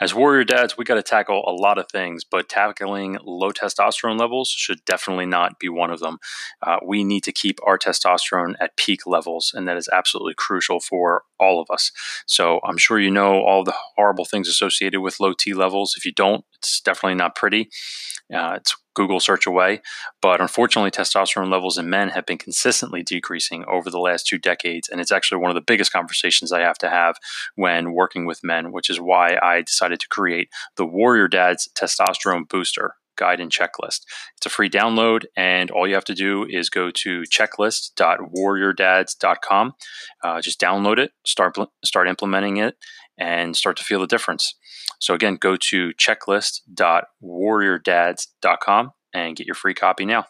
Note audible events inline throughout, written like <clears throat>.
As warrior dads, we got to tackle a lot of things, but tackling low testosterone levels should definitely not be one of them. Uh, we need to keep our testosterone at peak levels, and that is absolutely crucial for all of us. So I'm sure you know all the horrible things associated with low T levels. If you don't, it's definitely not pretty. Uh, it's Google search away. But unfortunately, testosterone levels in men have been consistently decreasing over the last two decades. And it's actually one of the biggest conversations I have to have when working with men, which is why I decided to create the Warrior Dads Testosterone Booster guide and checklist. It's a free download, and all you have to do is go to checklist.warriordads.com. Uh, just download it, start start implementing it, and start to feel the difference. So again, go to checklist.warriordads.com and get your free copy now.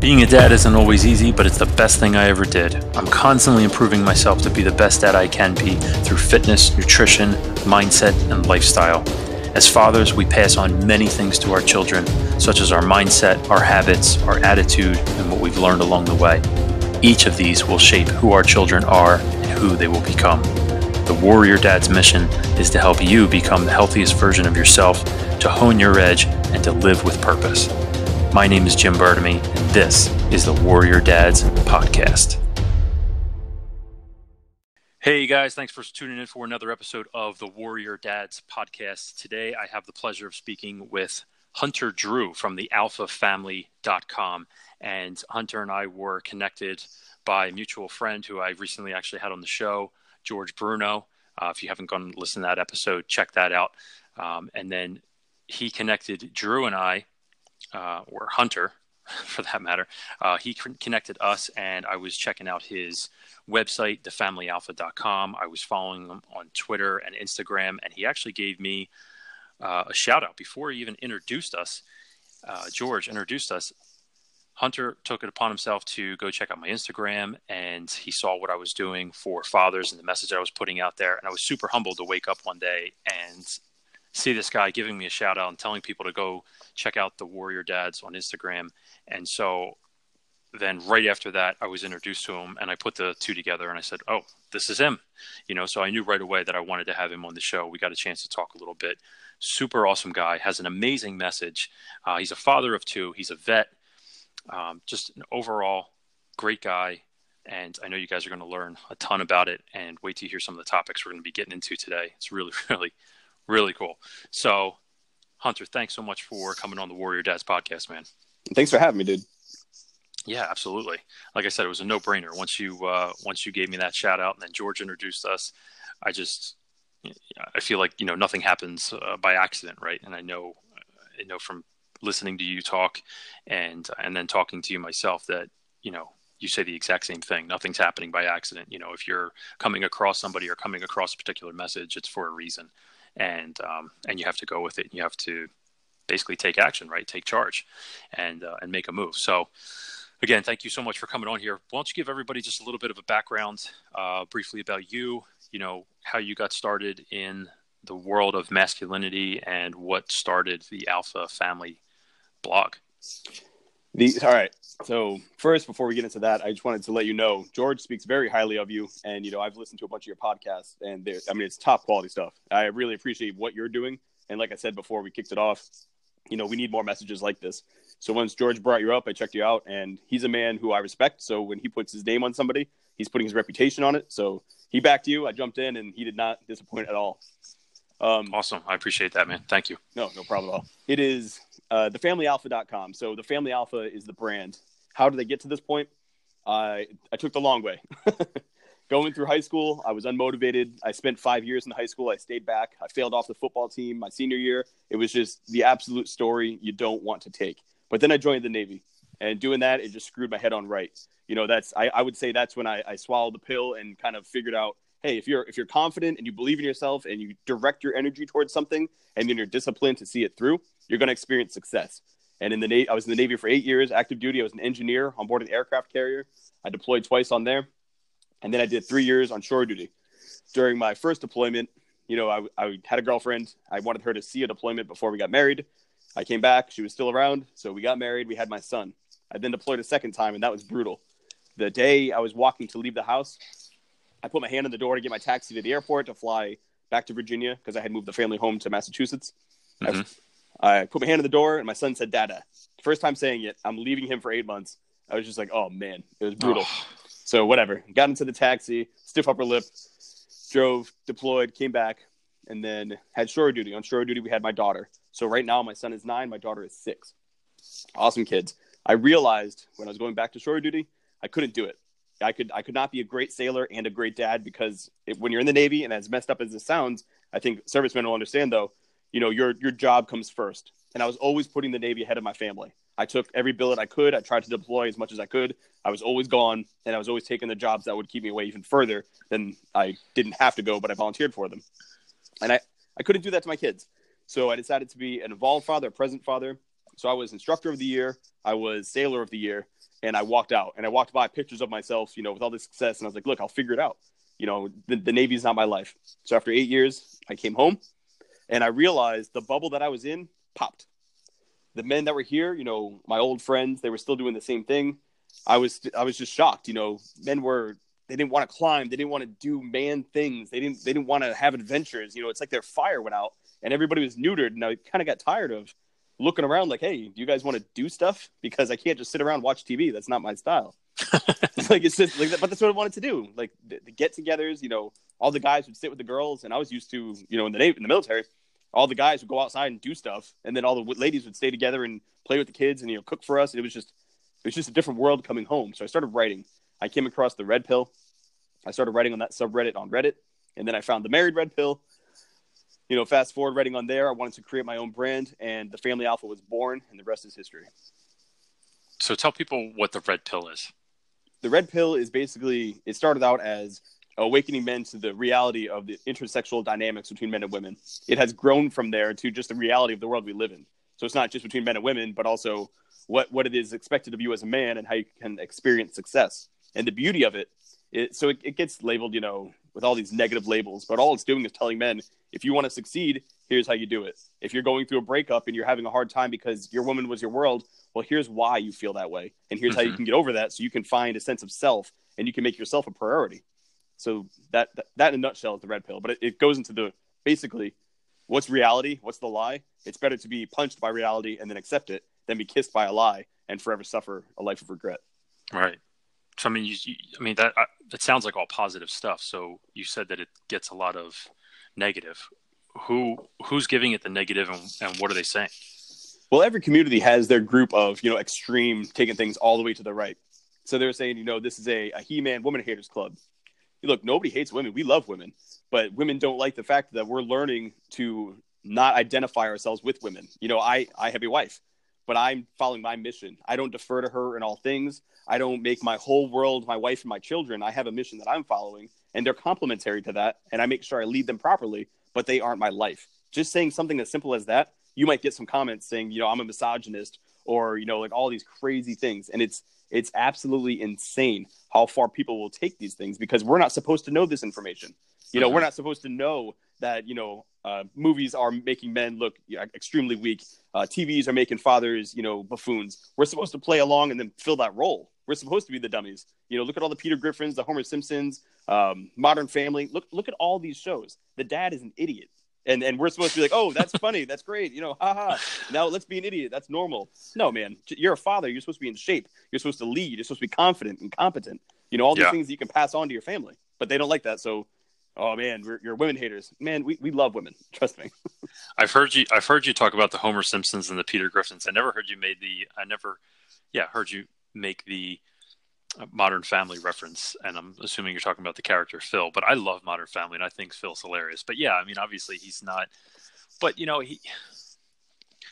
Being a dad isn't always easy, but it's the best thing I ever did. I'm constantly improving myself to be the best dad I can be through fitness, nutrition, mindset, and lifestyle. As fathers, we pass on many things to our children, such as our mindset, our habits, our attitude, and what we've learned along the way. Each of these will shape who our children are and who they will become. The Warrior Dad's mission is to help you become the healthiest version of yourself, to hone your edge, and to live with purpose. My name is Jim Bertamy, and this is the Warrior Dads Podcast. Hey guys, thanks for tuning in for another episode of the Warrior Dads Podcast. Today I have the pleasure of speaking with Hunter Drew from the alphafamily.com. And Hunter and I were connected by a mutual friend who I recently actually had on the show, George Bruno. Uh, if you haven't gone and listened to that episode, check that out. Um, and then he connected Drew and I, uh, or Hunter <laughs> for that matter. Uh, he connected us, and I was checking out his website, thefamilyalpha.com. I was following him on Twitter and Instagram, and he actually gave me uh, a shout out before he even introduced us. Uh, George introduced us. Hunter took it upon himself to go check out my Instagram and he saw what I was doing for fathers and the message I was putting out there. And I was super humbled to wake up one day and see this guy giving me a shout out and telling people to go check out the Warrior Dads on Instagram. And so then right after that, I was introduced to him and I put the two together and I said, Oh, this is him. You know, so I knew right away that I wanted to have him on the show. We got a chance to talk a little bit. Super awesome guy, has an amazing message. Uh, he's a father of two, he's a vet um, just an overall great guy. And I know you guys are going to learn a ton about it and wait to hear some of the topics we're going to be getting into today. It's really, <laughs> really, really cool. So, Hunter, thanks so much for coming on the Warrior Dads podcast, man. Thanks for having me, dude. Yeah, absolutely. Like I said, it was a no brainer. Once you uh, once you gave me that shout out, and then George introduced us, I just I feel like you know nothing happens uh, by accident, right? And I know I know from listening to you talk and and then talking to you myself that you know you say the exact same thing. Nothing's happening by accident. You know if you're coming across somebody or coming across a particular message it's for a reason. And um, and you have to go with it. And you have to basically take action right? Take charge and uh, and make a move. So again thank you so much for coming on here. Why don't you give everybody just a little bit of a background uh, briefly about you you know how you got started in the world of masculinity and what started the alpha family blog. The, all right. So first, before we get into that, I just wanted to let you know George speaks very highly of you, and you know I've listened to a bunch of your podcasts, and there, I mean it's top quality stuff. I really appreciate what you're doing, and like I said before we kicked it off, you know we need more messages like this. So once George brought you up, I checked you out, and he's a man who I respect. So when he puts his name on somebody, he's putting his reputation on it. So he backed you. I jumped in, and he did not disappoint at all. Um, awesome. I appreciate that, man. Thank you. No, no problem at all. It is uh, thefamilyalpha.com. So the Family Alpha is the brand. How did they get to this point? I I took the long way. <laughs> Going through high school, I was unmotivated. I spent five years in high school. I stayed back. I failed off the football team my senior year. It was just the absolute story you don't want to take. But then I joined the Navy, and doing that, it just screwed my head on right. You know, that's I, I would say that's when I, I swallowed the pill and kind of figured out hey, if you're if you're confident and you believe in yourself and you direct your energy towards something and then you're disciplined to see it through, you're going to experience success. And in the Navy, I was in the Navy for eight years, active duty. I was an engineer on board an aircraft carrier. I deployed twice on there, and then I did three years on shore duty. During my first deployment, you know, I, I had a girlfriend. I wanted her to see a deployment before we got married. I came back; she was still around, so we got married. We had my son. I then deployed a second time, and that was brutal. The day I was walking to leave the house, I put my hand on the door to get my taxi to the airport to fly back to Virginia because I had moved the family home to Massachusetts. Mhm. I, I put my hand on the door and my son said, Dada. First time saying it, I'm leaving him for eight months. I was just like, oh man, it was brutal. Oh, So whatever. Got into the taxi, stiff upper lip, drove, deployed, came back, and then had shore duty. On shore duty, we had my daughter. So right now, my son is nine, my daughter is six. Awesome kids. I realized when I was going back to shore duty, I couldn't do it. I could I could not be a great sailor and a great dad because it, when you're in the Navy and as messed up as it sounds, I think servicemen will understand though. You know your your job comes first, and I was always putting the Navy ahead of my family. I took every billet I could. I tried to deploy as much as I could. I was always gone, and I was always taking the jobs that would keep me away even further than I didn't have to go, but I volunteered for them. And I, I couldn't do that to my kids. So I decided to be an involved father, a present father. So I was instructor of the year, I was sailor of the year, and I walked out and I walked by pictures of myself, you know, with all this success. And I was like, look, I'll figure it out. You know, the, the Navy's not my life. So after eight years, I came home and I realized the bubble that I was in popped. The men that were here, you know, my old friends, they were still doing the same thing. I was, I was just shocked. You know, men were, they didn't want to climb. They didn't want to do man things. They didn't, they didn't want to have adventures. You know, it's like their fire went out and everybody was neutered. And I kind of got tired of looking around like, hey, do you guys want to do stuff? Because I can't just sit around and watch TV. That's not my style. <laughs> <laughs> Like it's just like but that's what I wanted to do. Like the, the get-togethers, you know, all the guys would sit with the girls, and I was used to, you know, in the in the military, all the guys would go outside and do stuff, and then all the ladies would stay together and play with the kids and you know cook for us. And it was just it was just a different world coming home. So I started writing. I came across the red pill. I started writing on that subreddit on Reddit, and then I found the married red pill. You know, fast forward writing on there, I wanted to create my own brand, and the Family Alpha was born, and the rest is history. so tell people what the red pill is. the red pill is basically it started out as awakening men to the reality of the intersexual dynamics between men and women it has grown from there to just the reality of the world we live in so it's not just between men and women but also what what it is expected of you as a man and how you can experience success and the beauty of it, it so it, it gets labeled you know with all these negative labels but all it's doing is telling men if you want to succeed here's how you do it. If you're going through a breakup and you're having a hard time because your woman was your world well here's why you feel that way. And here's how you Mhm. can get over that so you can find a sense of self and you can make yourself a priority. So that that, that in a nutshell is the red pill but it, it goes into the basically what's reality? What's the lie? It's better to be punched by reality and then accept it than be kissed by a lie and forever suffer a life of regret. Right. So I mean, you, you, I mean that uh, that sounds like all positive stuff. So you said that it gets a lot of negative. Who who's giving it the negative, and, and what are they saying? Well, every community has their group of, you know, extreme taking things all the way to the right. So they're saying, you know, this is a, a He Man Woman Haters Club. Look, nobody hates women. We love women. But women don't like the fact that we're learning to not identify ourselves with women. You know, I, I have a wife, but I'm following my mission. I don't defer to her in all things. I don't make my whole world my wife and my children. I have a mission that I'm following, and they're complementary to that. And I make sure I lead them properly, but they aren't my life. Just saying something as simple as that, you might get some comments saying, you know, I'm a misogynist or, you know, like all these crazy things. And it's, it's absolutely insane how far people will take these things because we're not supposed to know this information. You know, we're uh-huh. not supposed to know that, you know, uh, movies are making men look extremely weak. Uh, TVs are making fathers, you know, buffoons. We're supposed to play along and then fill that role. We're supposed to be the dummies. You know, look at all the Peter Griffins, the Homer Simpsons, um, Modern Family. Look, look at all these shows. The dad is an idiot, and and we're supposed to be like, oh, that's funny, that's great. You know, haha. Now let's be an idiot. That's normal. No, man, you're a father. You're supposed to be in shape. You're supposed to lead. You're supposed to be confident and competent. You know, all these Yeah. things that you can pass on to your family, but they don't like that. So. Oh man, we're, you're women haters. Man, we, we love women. Trust me. <laughs> I've heard you. I've heard you talk about the Homer Simpsons and the Peter Griffins. I never heard you made the. I never, yeah, heard you make the uh, Modern Family reference, and I'm assuming you're talking about the character Phil. But I love Modern Family, and I think Phil's hilarious. But yeah, I mean, obviously he's not. But you know, he.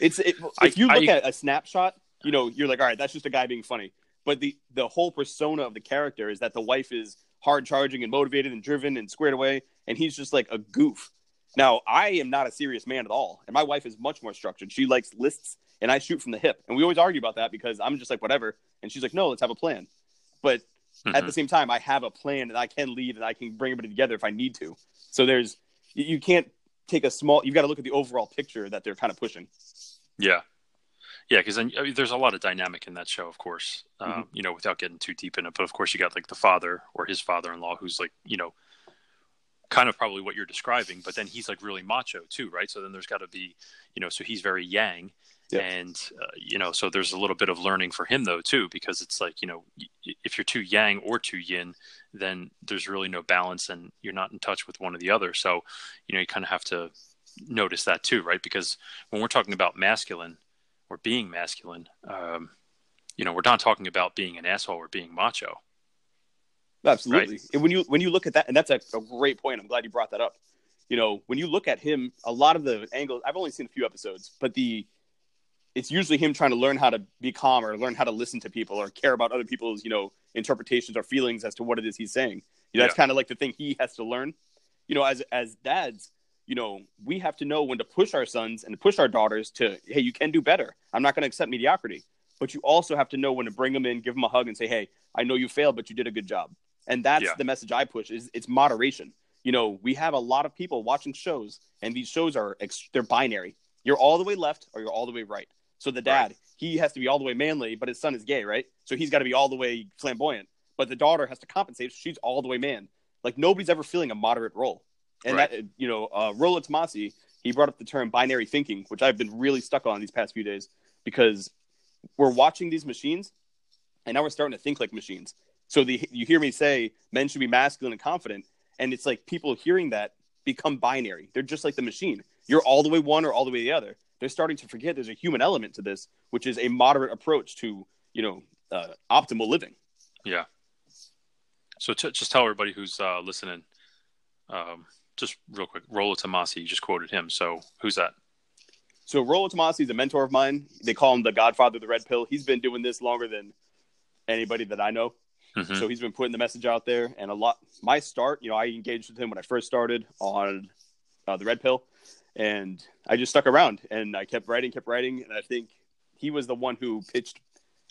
It's it, I- if you look I- at a snapshot, you know, you're like, all right, that's just a guy being funny. But the the whole persona of the character is that the wife is hard charging and motivated and driven and squared away, and he's just like a goof. Now, I am not a serious man at all, and my wife is much more structured. She likes lists, and I shoot from the hip. And we always argue about that because I'm just like whatever, and she's like, no, let's have a plan. But at Mhm. the same time, I have a plan, and I can lead, and I can bring everybody together if I need to. So there's you can't take a small. You've got to look at the overall picture that they're kind of pushing. Yeah, Yeah, because I mean, there's a lot of dynamic in that show, of course. Um, mm-hmm. You know, without getting too deep in it, but of course you got like the father or his father-in-law, who's like, you know, kind of probably what you're describing, but then he's like really macho too, right? So then there's got to be, you know, so he's very yang, yeah. and uh, you know, so there's a little bit of learning for him though too, because it's like you know, if you're too yang or too yin, then there's really no balance, and you're not in touch with one or the other. So, you know, you kind of have to notice that too, right? Because when we're talking about masculine or being masculine, um, you know, we're not talking about being an asshole or being macho. Absolutely. Right? And when you when you look at that, and that's a, a, great point. I'm glad you brought that up. You know, when you look at him, a lot of the angles. I've only seen a few episodes, but the it's usually him trying to learn how to be calm or learn how to listen to people or care about other people's you know interpretations or feelings as to what it is he's saying. You know, that's kind of like the thing he has to learn. You know, as as dads, you know, we have to know when to push our sons and to push our daughters to, hey, you can do better. I'm not going to accept mediocrity. But you also have to know when to bring them in, give them a hug, and say, hey, I know you failed, but you did a good job. And that's yeah. the message I push is it's moderation. You know, we have a lot of people watching shows, and these shows are they're binary. You're all the way left or you're all the way right. So the dad, right. he has to be all the way manly, but his son is gay, right? So he's got to be all the way flamboyant. But the daughter has to compensate. So she's all the way man. Like nobody's ever feeling a moderate role. And right. that, you know, uh, Rollo Tomassi, he brought up the term binary thinking, which I've been really stuck on these past few days because we're watching these machines and now we're starting to think like machines. So the, you hear me say men should be masculine and confident. And it's like people hearing that become binary. They're just like the machine. You're all the way one or all the way the other. They're starting to forget there's a human element to this, which is a moderate approach to, you know, uh, optimal living. Yeah. So t- just tell everybody who's uh, listening, um, just real quick, Rollo Tomassi, you just quoted him. So who's that? So Rollo Tomassi is a mentor of mine. They call him the Godfather of the Red Pill. He's been doing this longer than anybody that I know. Mm-hmm. So he's been putting the message out there, and a lot. My start, you know, I engaged with him when I first started on uh, the Red Pill, and I just stuck around and I kept writing, kept writing, and I think he was the one who pitched.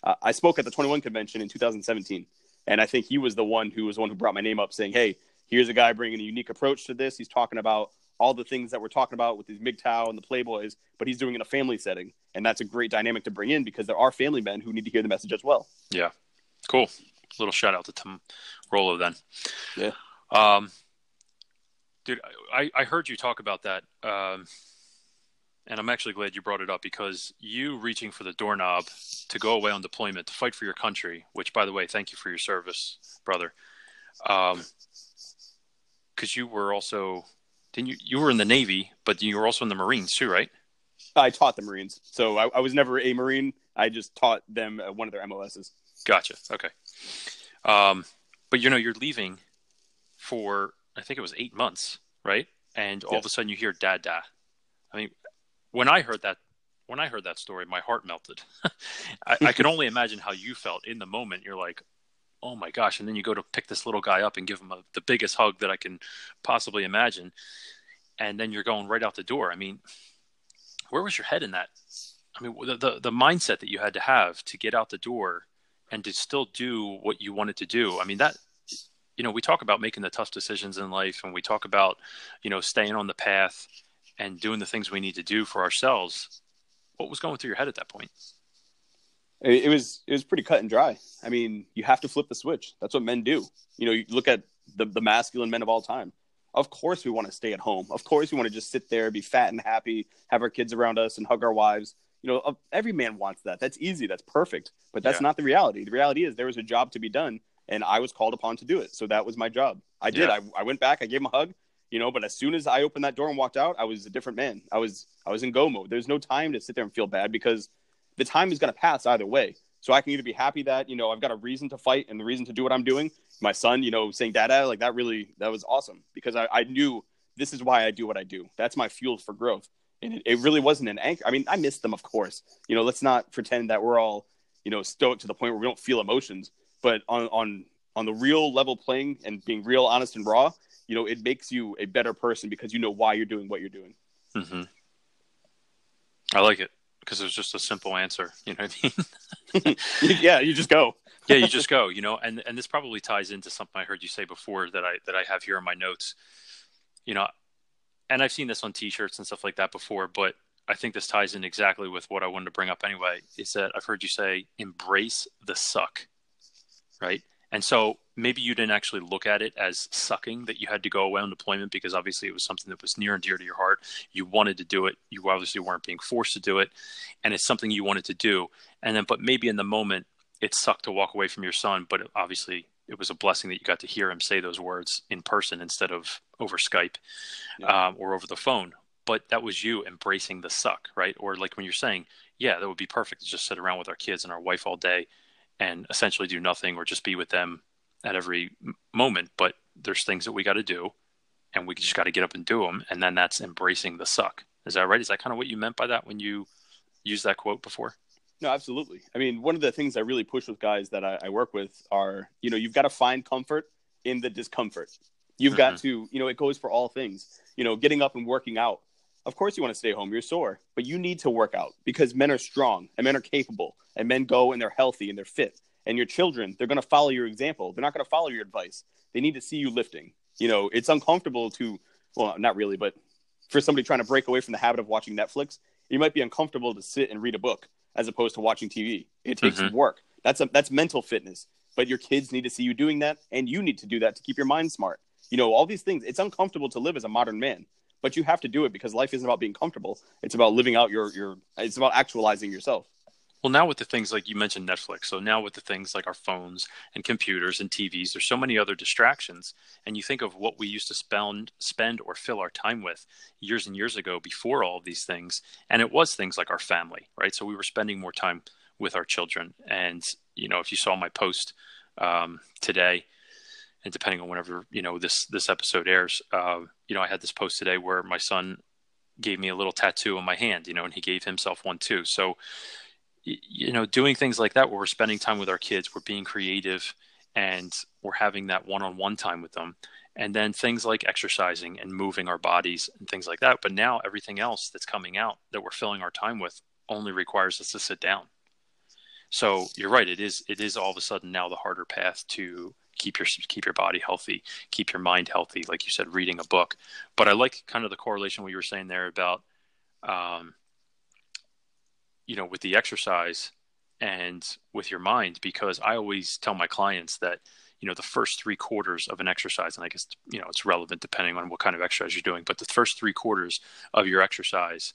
Uh, I spoke at the 21 convention in 2017, and I think he was the one who was the one who brought my name up, saying, "Hey, here's a guy bringing a unique approach to this. He's talking about all the things that we're talking about with these MGTOW and the Playboys, but he's doing it in a family setting. And that's a great dynamic to bring in because there are family men who need to hear the message as well. Yeah. Cool. Little shout out to Tom Rollo then. Yeah. Um, dude, I, I heard you talk about that. Um, and I'm actually glad you brought it up because you reaching for the doorknob to go away on deployment to fight for your country, which, by the way, thank you for your service, brother. Um, because you were also didn't you you were in the Navy, but you were also in the Marines too, right? I taught the Marines, so I, I was never a Marine. I just taught them one of their MOSs. Gotcha. Okay. Um, but you know, you're leaving for I think it was eight months, right? And all yes. of a sudden you hear "dad, da." I mean, when I heard that, when I heard that story, my heart melted. <laughs> I, I can only imagine how you felt in the moment. You're like, oh my gosh. And then you go to pick this little guy up and give him a, the biggest hug that i can possibly imagine. And then you're going right out the door. I mean where was your head in that? I mean the, the, the mindset that you had to have to get out the door and to still do what you wanted to do. I mean that you know we talk about making the tough decisions in life and we talk about you know staying on the path and doing the things we need to do for ourselves. What was going through your head at that point it was it was pretty cut and dry. I mean, you have to flip the switch. That's what men do. You know, you look at the the masculine men of all time. Of course, we want to stay at home. Of course, we want to just sit there, be fat and happy, have our kids around us, and hug our wives. You know, every man wants that. That's easy. That's perfect. But that's yeah. not the reality. The reality is there was a job to be done, and I was called upon to do it. So that was my job. I did. Yeah. I, I went back. I gave him a hug. You know, but as soon as I opened that door and walked out, I was a different man. I was I was in go mode. There's no time to sit there and feel bad because the time is going to pass either way. So I can either be happy that, you know, I've got a reason to fight and the reason to do what I'm doing. My son, you know, saying dada, like that really, that was awesome because I, I knew this is why I do what I do. That's my fuel for growth. And it, it really wasn't an anchor. I mean, I missed them, of course. You know, let's not pretend that we're all, you know, stoic to the point where we don't feel emotions. But on, on, on the real level playing and being real, honest, and raw, you know, it makes you a better person because you know why you're doing what you're doing. Mm-hmm. I like it because it was just a simple answer. You know what I mean? <laughs> <laughs> yeah, you just go. <laughs> yeah, you just go. You know, and and this probably ties into something I heard you say before that I that I have here in my notes. You know, and I've seen this on T-shirts and stuff like that before, but I think this ties in exactly with what I wanted to bring up anyway. Is that I've heard you say embrace the suck, right? And so maybe you didn't actually look at it as sucking that you had to go away on deployment because obviously it was something that was near and dear to your heart. You wanted to do it. You obviously weren't being forced to do it. And it's something you wanted to do. And then, but maybe in the moment it sucked to walk away from your son, but obviously it was a blessing that you got to hear him say those words in person instead of over Skype yeah. um, or over the phone. But that was you embracing the suck, right? Or like when you're saying, yeah, that would be perfect to just sit around with our kids and our wife all day and essentially do nothing or just be with them at every moment. But there's things that we got to do, and we just got to get up and do them. And then that's embracing the suck. Is that right? Is that kind of what you meant by that when you used that quote before? No, absolutely. I mean, one of the things I really push with guys that I, I work with are, you know, you've got to find comfort in the discomfort. You've mm-hmm. got to, you know, it goes for all things. You know, getting up and working out. Of course, you want to stay home. You're sore, but you need to work out because men are strong and men are capable and men go and they're healthy and they're fit. And your children, they're going to follow your example. They're not going to follow your advice. They need to see you lifting. You know, it's uncomfortable to, well, not really, but for somebody trying to break away from the habit of watching Netflix, you might be uncomfortable to sit and read a book as opposed to watching TV. It takes mm-hmm. work. That's a, that's mental fitness. But your kids need to see you doing that, and you need to do that to keep your mind smart. You know, all these things. It's uncomfortable to live as a modern man, but you have to do it because life isn't about being comfortable. It's about living out your your. It's about actualizing yourself. Well, now with the things like you mentioned Netflix, so now with the things like our phones and computers and TVs, there's so many other distractions. And you think of what we used to spend spend or fill our time with years and years ago before all of these things, and it was things like our family, right? So we were spending more time with our children. And you know, if you saw my post um, today, and depending on whenever you know this this episode airs, uh, you know, I had this post today where my son gave me a little tattoo on my hand, you know, and he gave himself one too. So you know, doing things like that where we're spending time with our kids, we're being creative, and we're having that one-on-one time with them. And then things like exercising and moving our bodies and things like that. But now everything else that's coming out that we're filling our time with only requires us to sit down. So you're right. It is. It is all of a sudden now the harder path to keep your keep your body healthy, keep your mind healthy. Like you said, reading a book. But I like kind of the correlation you were saying there about um, you know, with the exercise and with your mind, because I always tell my clients that, you know, the first three quarters of an exercise, and I guess, you know, it's relevant depending on what kind of exercise you're doing, but the first three quarters of your exercise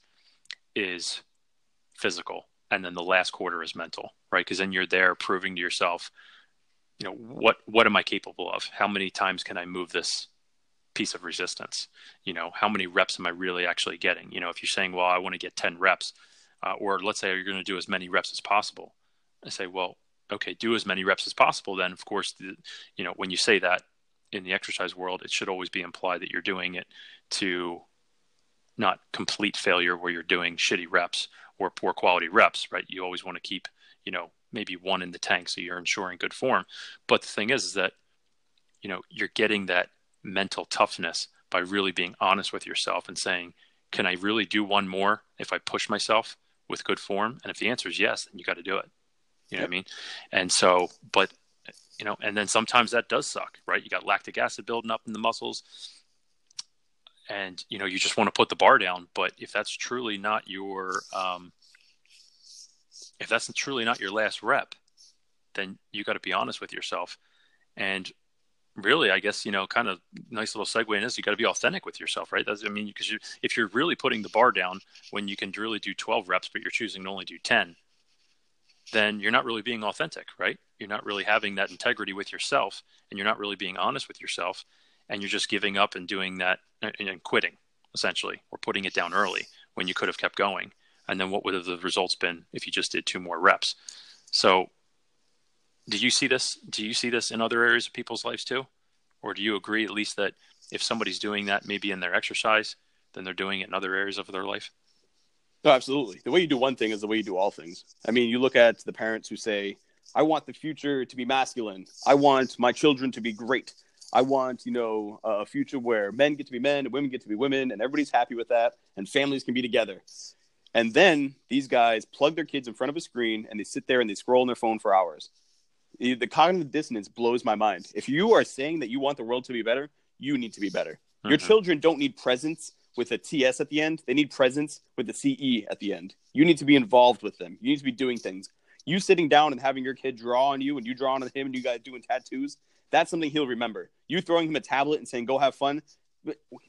is physical. And then the last quarter is mental, right? Because then you're there proving to yourself, you know, what, what am I capable of? How many times can I move this piece of resistance? You know, how many reps am I really actually getting? You know, if you're saying, well, I want to get 10 reps, uh, or let's say you're going to do as many reps as possible. I say, well, okay, do as many reps as possible. Then, of course, the, you know, when you say that in the exercise world, it should always be implied that you're doing it to not complete failure where you're doing shitty reps or poor quality reps, right? You always want to keep, you know, maybe one in the tank so you're ensuring good form. But the thing is, is that, you know, you're getting that mental toughness by really being honest with yourself and saying, can I really do one more if I push myself? with good form? And if the answer is yes, then you got to do it. You know yep. what I mean? And so, but you know, and then sometimes that does suck, right? You got lactic acid building up in the muscles, and you know you just want to put the bar down. But if that's truly not your, um, if that's truly not your last rep, then you got to be honest with yourself. And really, I guess you know, kind of nice little segue in this. You got to be authentic with yourself, right? That's, I mean, because you, if you're really putting the bar down when you can really do 12 reps, but you're choosing to only do 10, then you're not really being authentic, right? You're not really having that integrity with yourself, and you're not really being honest with yourself, and you're just giving up and doing that and quitting essentially, or putting it down early when you could have kept going. And then what would have the results been if you just did two more reps? So do you see this? Do you see this in other areas of people's lives too, or do you agree at least that if somebody's doing that maybe in their exercise, then they're doing it in other areas of their life? No, absolutely. The way you do one thing is the way you do all things. I mean, you look at the parents who say, "I want the future to be masculine. I want my children to be great. I want, you know, a future where men get to be men and women get to be women, and everybody's happy with that, and families can be together." And then these guys plug their kids in front of a screen and they sit there and they scroll on their phone for hours the cognitive dissonance blows my mind. If you are saying that you want the world to be better, you need to be better. Mm-hmm. Your children don't need presents with a TS at the end. They need presence with the CE at the end. You need to be involved with them. You need to be doing things. You sitting down and having your kid draw on you and you draw on him and you guys doing tattoos, that's something he'll remember. You throwing him a tablet and saying, go have fun,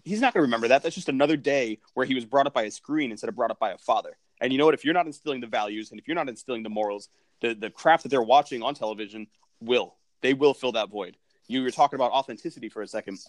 he's not going to remember that. That's just another day where he was brought up by a screen instead of brought up by a father. And you know what? If you're not instilling the values and if you're not instilling the morals, the, the crap that they're watching on television will. They will fill that void. You were talking about authenticity for a second.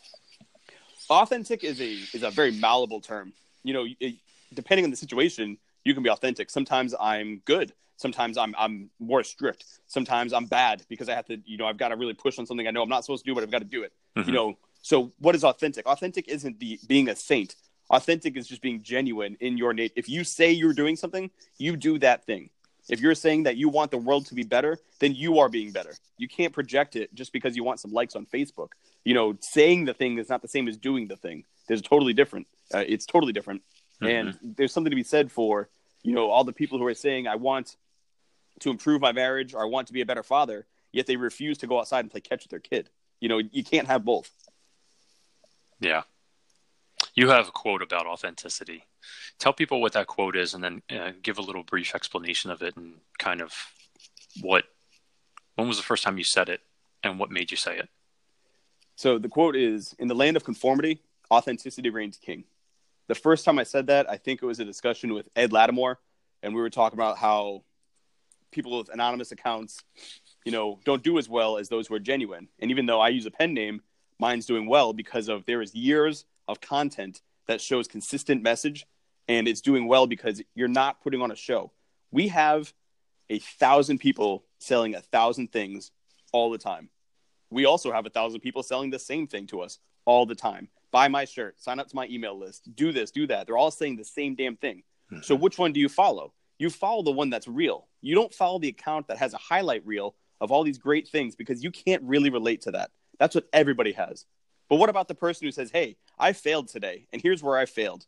Authentic is a is a very malleable term. You know, it, depending on the situation, you can be authentic. Sometimes I'm good. Sometimes I'm I'm more strict. Sometimes I'm bad because I have to, you know, I've got to really push on something I know I'm not supposed to do, but I've got to do it. Mm-hmm. You know, so what is authentic? Authentic isn't the being a saint. Authentic is just being genuine in your nature. If you say you're doing something, you do that thing. If you're saying that you want the world to be better, then you are being better. You can't project it just because you want some likes on Facebook. You know, saying the thing is not the same as doing the thing. There's totally different. Uh, it's totally different. Mm-hmm. And there's something to be said for, you know, all the people who are saying, I want to improve my marriage or I want to be a better father, yet they refuse to go outside and play catch with their kid. You know, you can't have both. Yeah. You have a quote about authenticity. Tell people what that quote is, and then uh, give a little brief explanation of it, and kind of what. When was the first time you said it, and what made you say it? So the quote is: "In the land of conformity, authenticity reigns king." The first time I said that, I think it was a discussion with Ed Latimore, and we were talking about how people with anonymous accounts, you know, don't do as well as those who are genuine. And even though I use a pen name, mine's doing well because of there is years of content that shows consistent message and it's doing well because you're not putting on a show. We have a thousand people selling a thousand things all the time. We also have a thousand people selling the same thing to us all the time. Buy my shirt, sign up to my email list, do this, do that. They're all saying the same damn thing. Mm-hmm. So which one do you follow? You follow the one that's real. You don't follow the account that has a highlight reel of all these great things because you can't really relate to that. That's what everybody has. But what about the person who says, "Hey, I failed today, and here's where I failed."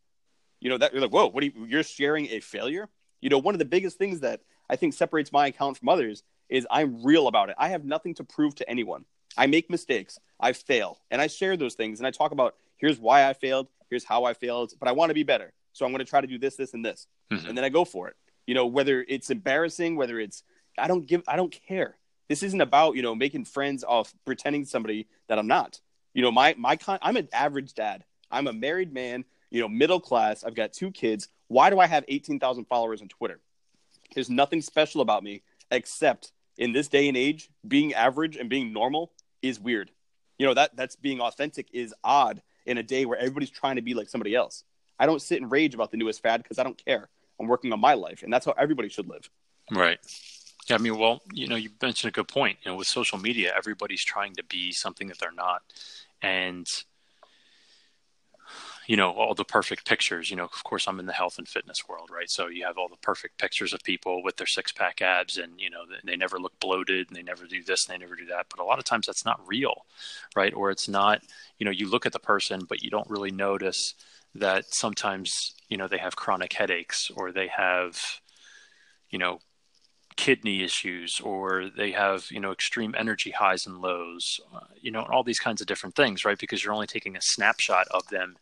You know that you're like, "Whoa, what? Are you, you're sharing a failure?" You know, one of the biggest things that I think separates my account from others is I'm real about it. I have nothing to prove to anyone. I make mistakes, I fail, and I share those things, and I talk about here's why I failed, here's how I failed, but I want to be better, so I'm going to try to do this, this, and this, mm-hmm. and then I go for it. You know, whether it's embarrassing, whether it's I don't give, I don't care. This isn't about you know making friends off pretending to somebody that I'm not. You know, my my con- I'm an average dad. I'm a married man. You know, middle class. I've got two kids. Why do I have 18,000 followers on Twitter? There's nothing special about me except in this day and age, being average and being normal is weird. You know that that's being authentic is odd in a day where everybody's trying to be like somebody else. I don't sit and rage about the newest fad because I don't care. I'm working on my life, and that's how everybody should live. Right. Yeah, I mean, well, you know, you mentioned a good point. You know, with social media, everybody's trying to be something that they're not, and you know all the perfect pictures you know of course i'm in the health and fitness world right? So you have all the perfect pictures of people with their six pack abs and you know they never look bloated and they never do this and they never do that. But a lot of times that's not real right? Or it's not you know you look at the person but you don't really notice that sometimes you know they have chronic headaches or they have you know kidney issues or they have you know extreme energy highs and lows uh, you know all these kinds of different things right? Because you're only taking a snapshot of them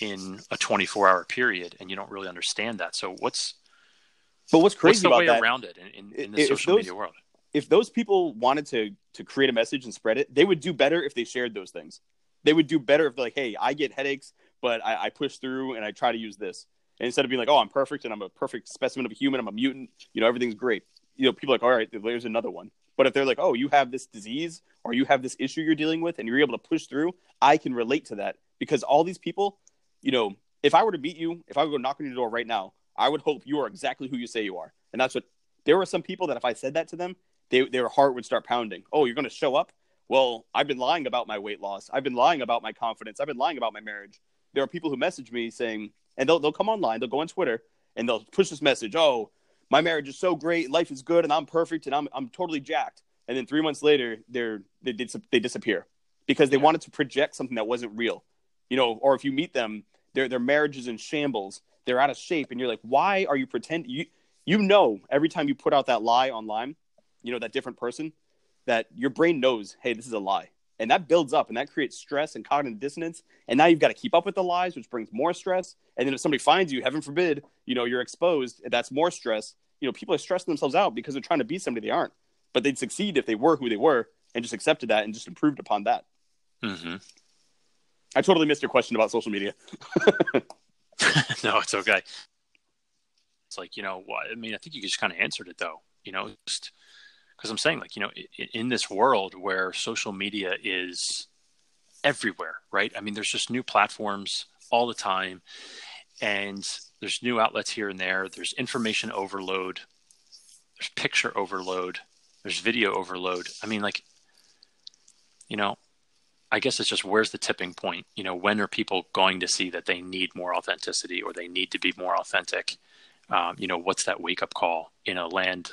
in a 24 hour period and you don't really understand that. So what's but what's crazy what's the way that, around it in, in, in the social those, media world? if those people wanted to to create a message and spread it they would do better if they shared those things. They would do better if they're like hey i get headaches but i, I push through and i try to use this and instead of being like, oh, I'm perfect and I'm a perfect specimen of a human, I'm a mutant, you know, everything's great. You know, people are like, all right, there's another one. But if they're like, oh, you have this disease or you have this issue you're dealing with and you're able to push through, I can relate to that because all these people, you know, if I were to meet you, if I would go knock on your door right now, I would hope you are exactly who you say you are. And that's what there were some people that if I said that to them, they, their heart would start pounding. Oh, you're going to show up? Well, I've been lying about my weight loss. I've been lying about my confidence. I've been lying about my marriage. There are people who message me saying, and they'll they'll come online, they'll go on Twitter, and they'll push this message: "Oh, my marriage is so great, life is good, and I'm perfect, and I'm I'm totally jacked." And then three months later, they're they dis- they disappear because they yeah. wanted to project something that wasn't real, you know. Or if you meet them, their their marriage is in shambles, they're out of shape, and you're like, "Why are you pretending?" You you know every time you put out that lie online, you know that different person, that your brain knows, "Hey, this is a lie." And that builds up and that creates stress and cognitive dissonance and now you've got to keep up with the lies which brings more stress and then if somebody finds you heaven forbid you know you're exposed that's more stress you know people are stressing themselves out because they're trying to be somebody they aren't but they'd succeed if they were who they were and just accepted that and just improved upon that. Mm-hmm. i totally missed your question about social media. <laughs> <laughs> No it's okay. It's like you know i mean i think you just kind of answered it though you know just because I'm saying like you know in, this world where social media is everywhere, right? I mean, there's just new platforms all the time, and there's new outlets here and there. There's information overload. There's picture overload. There's video overload. I mean, like, you know, I guess it's just where's the tipping point? You know, when are people going to see that they need more authenticity or they need to be more authentic? Um, you know, what's that wake up call in a land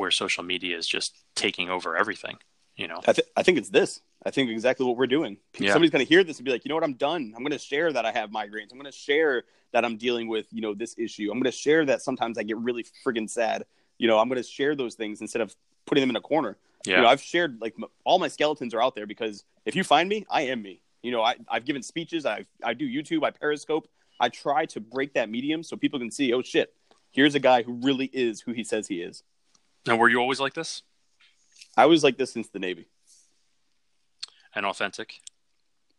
where social media is just taking over everything. You know, I, th- I think it's this. I think exactly what we're doing. Yeah. Somebody's going to hear this and be like, you know what, I'm done. I'm going to share that I have migraines. I'm going to share that I'm dealing with, you know, this issue. I'm going to share that sometimes I get really friggin' sad. You know, I'm going to share those things instead of putting them in a corner. Yeah. You know, I've shared like m- all my skeletons are out there because if you find me, I am me. You know, I, I've given speeches. I I do YouTube. I Periscope. I try to break that medium so people can see. Oh shit, here's a guy who really is who he says he is. And were you always like this? I was like this since the Navy. And authentic?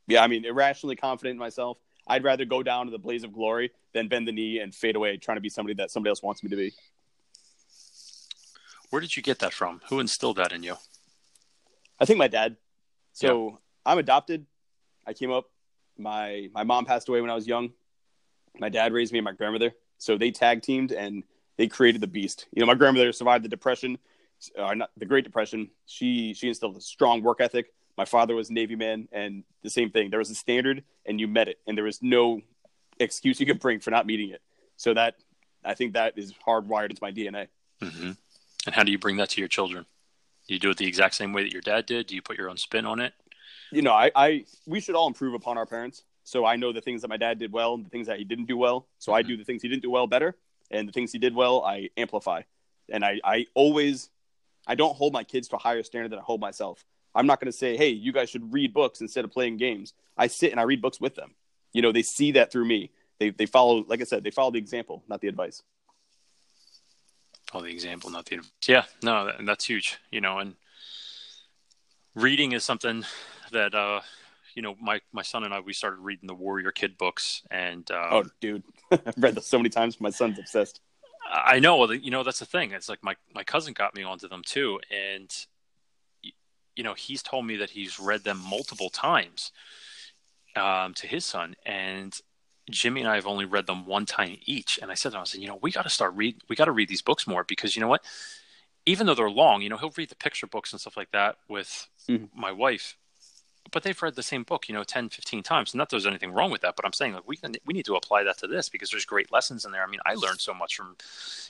Yeah, I mean, irrationally confident in myself. I'd rather go down to the blaze of glory than bend the knee and fade away trying to be somebody that somebody else wants me to be. Where did you get that from? Who instilled that in you? I think my dad. So yeah. I'm adopted. I came up. My my mom passed away when I was young. My dad raised me and my grandmother. So they tag teamed and they created the beast. You know, my grandmother survived the depression, uh, not the Great Depression. She she instilled a strong work ethic. My father was a Navy man, and the same thing. There was a standard, and you met it, and there was no excuse you could bring for not meeting it. So that I think that is hardwired into my DNA. Mm-hmm. And how do you bring that to your children? Do you do it the exact same way that your dad did? Do you put your own spin on it? You know, I, I we should all improve upon our parents. So I know the things that my dad did well and the things that he didn't do well. So mm-hmm. I do the things he didn't do well better and the things he did well, I amplify. And I, I always, I don't hold my kids to a higher standard than I hold myself. I'm not going to say, hey, you guys should read books instead of playing games. I sit and I read books with them. You know, they see that through me. They, they follow, like I said, they follow the example, not the advice. Follow the example, not the advice. Yeah, no, that's huge. You know, and reading is something that, uh, you know, my my son and I we started reading the Warrior Kid books, and um, oh, dude, I've read those so many times. My son's obsessed. I know. You know, that's the thing. It's like my my cousin got me onto them too, and you know, he's told me that he's read them multiple times um, to his son, and Jimmy and I have only read them one time each. And I said to him, I said, you know, we got to start read. We got to read these books more because you know what? Even though they're long, you know, he'll read the picture books and stuff like that with mm-hmm. my wife but they've read the same book, you know, 10, 15 times. Not that there's anything wrong with that, but I'm saying like we can, we need to apply that to this because there's great lessons in there. I mean, I learned so much from,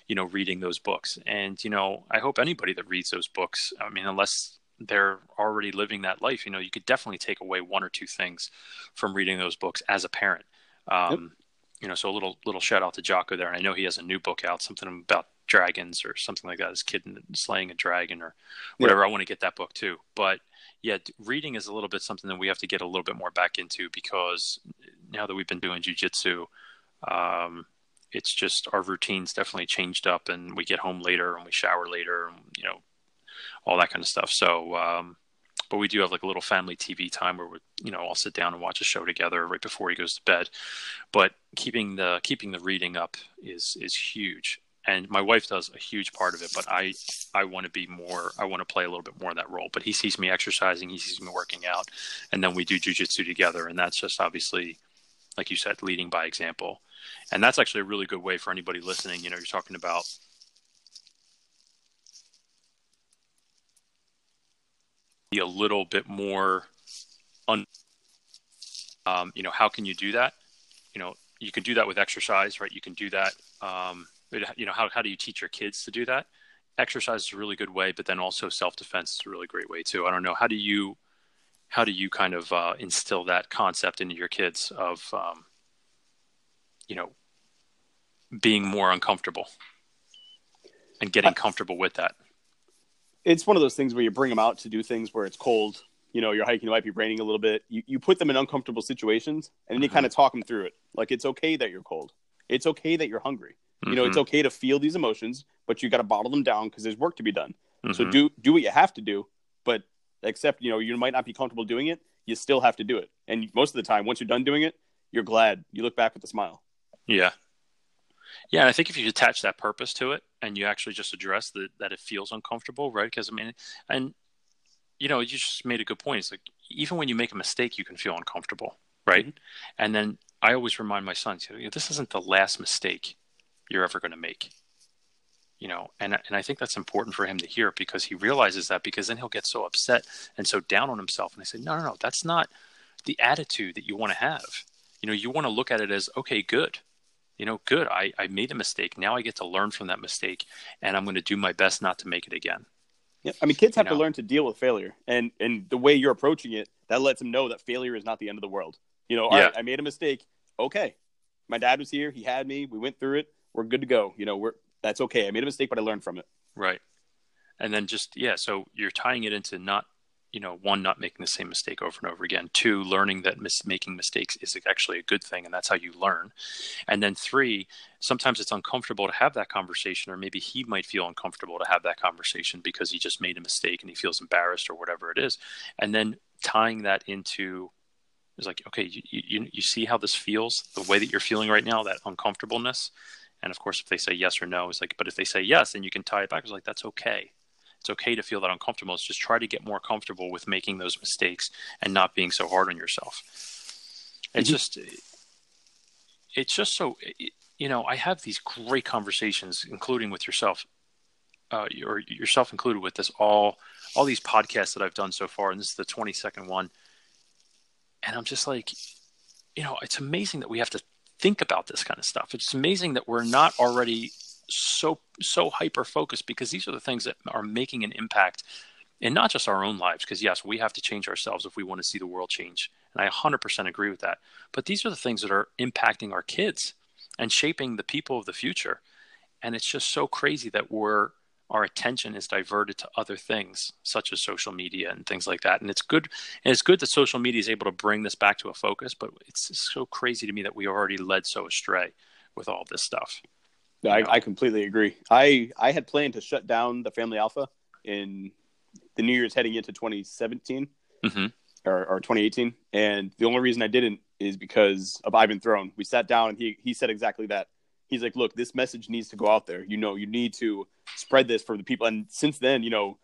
you know, reading those books. And, you know, I hope anybody that reads those books, I mean, unless they're already living that life, you know, you could definitely take away one or two things from reading those books as a parent. Um, yep. You know, so a little little shout out to Jocko there, and I know he has a new book out, something about dragons or something like that. His kid slaying a dragon or whatever. I want to get that book too, but yeah, reading is a little bit something that we have to get a little bit more back into because now that we've been doing jujitsu, um, it's just our routines definitely changed up, and we get home later and we shower later, and you know, all that kind of stuff. So, um, but we do have like a little family TV time where we, you know, all sit down and watch a show together right before he goes to bed. But keeping the keeping the reading up is is huge and my wife does a huge part of it but i i want to be more i want to play a little bit more of that role. But he sees me exercising he sees me working out and then we do jujitsu together and that's just obviously like you said leading by example. And that's actually a really good way for anybody listening you know you're talking about be a little bit more un um, you know how can you do that? You know you can do that with exercise right? You can do that um, you know how, how do you teach your kids to do that exercise is a really good way but then also self-defense is a really great way too i don't know how do you how do you kind of uh, instill that concept into your kids of um, you know being more uncomfortable and getting comfortable with that it's one of those things where you bring them out to do things where it's cold you know, you're hiking, it might be raining a little bit. You, you put them in uncomfortable situations and then you Mhm. kind of talk them through it. Like, it's okay that you're cold. It's okay that you're hungry. You know, it's Mhm. okay to feel these emotions, but you got to bottle them down because there's work to be done. So Mhm. do do what you have to do, but except you know you might not be comfortable doing it. You still have to do it, and most of the time, once you're done doing it, you're glad. You look back with a smile. Yeah. Yeah, and I think if you attach that purpose to it and you actually just address that that it feels uncomfortable, right? Because I mean, and you know, you just made a good point. It's like even when you make a mistake, you can feel uncomfortable, right? Mhm. And then I always remind my sons, you know, this isn't the last mistake you're ever going to make. You know, and and I think that's important for him to hear because he realizes that because then he'll get so upset and so down on himself. And I said, no, no, no, that's not the attitude that you want to have. You know, you want to look at it as okay, good you know, good. I, I made a mistake. Now I get to learn from that mistake, and I'm going to do my best not to make it again. Yeah, I mean, kids have You know. to learn to deal with failure, and and the way you're approaching it, that lets them know that failure is not the end of the world. You know, Yeah. right, I made a mistake. Okay, my dad was here. He had me. We went through it. We're good to go. You know, we're that's okay. I made a mistake, but I learned from it. Right. And then just, yeah, so you're tying it into not, you know, one, not making the same mistake over and over again. Two, learning that mis- making mistakes is actually a good thing, and that's how you learn. And then three, sometimes it's uncomfortable to have that conversation, or maybe he might feel uncomfortable to have that conversation because he just made a mistake and he feels embarrassed or whatever it is. And then tying that into is like, okay, you, you, you see how this feels, the way that you're feeling right now, that uncomfortableness. And of course, if they say yes or no, it's like, but if they say yes, then you can tie it back. It's like, that's okay. It's okay to feel that uncomfortable. It's just try to get more comfortable with making those mistakes and not being so hard on yourself. It's Mhm. just, it's just so, you know, I have these great conversations, including with yourself, uh, or yourself included with this all, all these podcasts that I've done so far. And this is the 22nd one. And I'm just like, you know, it's amazing that we have to think about this kind of stuff. It's amazing that we're not already so so hyper focused because these are the things that are making an impact in not just our own lives because yes we have to change ourselves if we want to see the world change and i 100% agree with that but these are the things that are impacting our kids and shaping the people of the future and it's just so crazy that we're our attention is diverted to other things such as social media and things like that and it's good and it's good that social media is able to bring this back to a focus but it's so crazy to me that we already led so astray with all this stuff I, I completely agree. I I had planned to shut down the Family Alpha in the New Year's heading into 2017 hmm or, or 2018, and the only reason I didn't is because of Ivan Throne. We sat down and he he said exactly that. He's like, "Look, this message needs to go out there. You know, you need to spread this for the people." And since then, you know,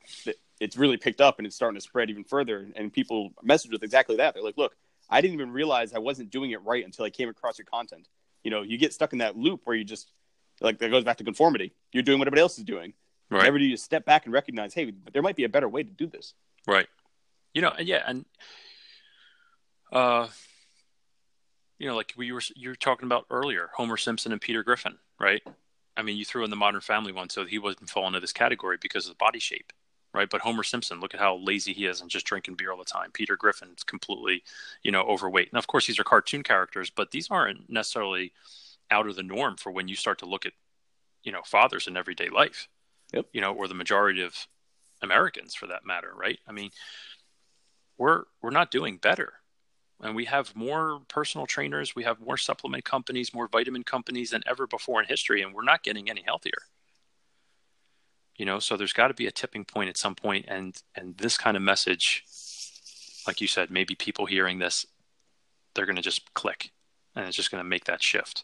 it's really picked up and it's starting to spread even further. And people message with exactly that. They're like, "Look, I didn't even realize I wasn't doing it right until I came across your content." You know, you get stuck in that loop where you just like that goes back to conformity. You're doing what everybody else is doing. right Never do you step back and recognize, hey, there might be a better way to do this. Right. You know, and yeah, and uh, you know, like we were you were talking about earlier, Homer Simpson and Peter Griffin, right? I mean, you threw in the Modern Family one, so he wouldn't fall into this category because of the body shape, right? But Homer Simpson, look at how lazy he is and just drinking beer all the time. Peter Griffin's completely, you know, overweight. And of course, these are cartoon characters, but these aren't necessarily out of the norm for when you start to look at, you know, fathers in everyday life. Yep. You know, or the majority of Americans, for that matter, right? I mean, we're we're not doing better and we have more personal trainers we have more supplement companies more vitamin companies than ever before in history and we're not getting any healthier. You know so there's got to be a tipping point at some point and and this kind of message like you said maybe people hearing this they're going to just click and it's just going to make that shift.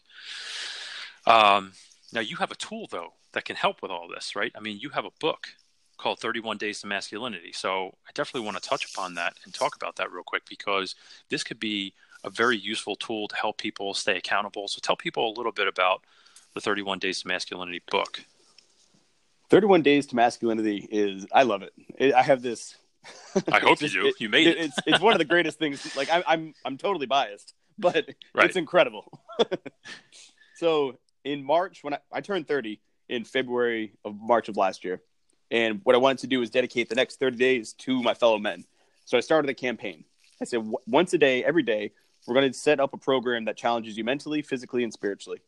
Um, now you have a tool though that can help with all this right? I mean you have a book called 31 Days to Masculinity. So I definitely want to touch upon that and talk about that real quick because this could be a very useful tool to help people stay accountable. So tell people a little bit about the 31 Days to Masculinity book. 31 Days to Masculinity is, I love it. it I have this. I hope <laughs> you do. You made it. It's, it's one of the greatest things. Like, I, I'm, I'm totally biased, but Right. it's incredible. <laughs> so in March, when I, I turned 30 in February of March of last year, and what I wanted to do was dedicate the next 30 days to my fellow men. So I started a campaign. I said, once a day, every day, we're going to set up a program that challenges you mentally, physically, and spiritually.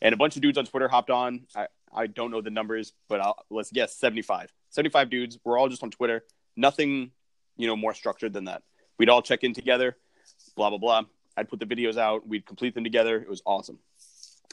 And a bunch of dudes on Twitter hopped on. I, I don't know the numbers, but I'll, let's guess 75. 75 dudes. We're all just on Twitter. Nothing you know more structured than that. We'd all check in together, blah blah blah. I'd put the videos out. We'd complete them together. It was awesome.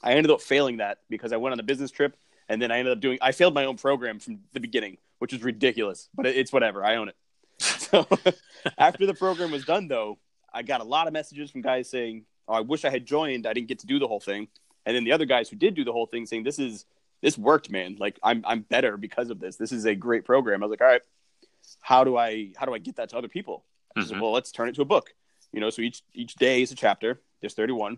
I ended up failing that because I went on a business trip and then I ended up doing. I failed my own program from the beginning, which is ridiculous, but it's whatever. I own it. <laughs> So <laughs> after the program was done, though, I got a lot of messages from guys saying, "Oh, I wish I had joined. I didn't get to do the whole thing." And then the other guys who did do the whole thing saying, "This is this worked, man. Like I'm I'm better because of this. This is a great program." I was like, "All right, how do I how do I get that to other people?" I said, Mhm. "Well, let's turn it to a book." You know, so each each day is a chapter. There's 31,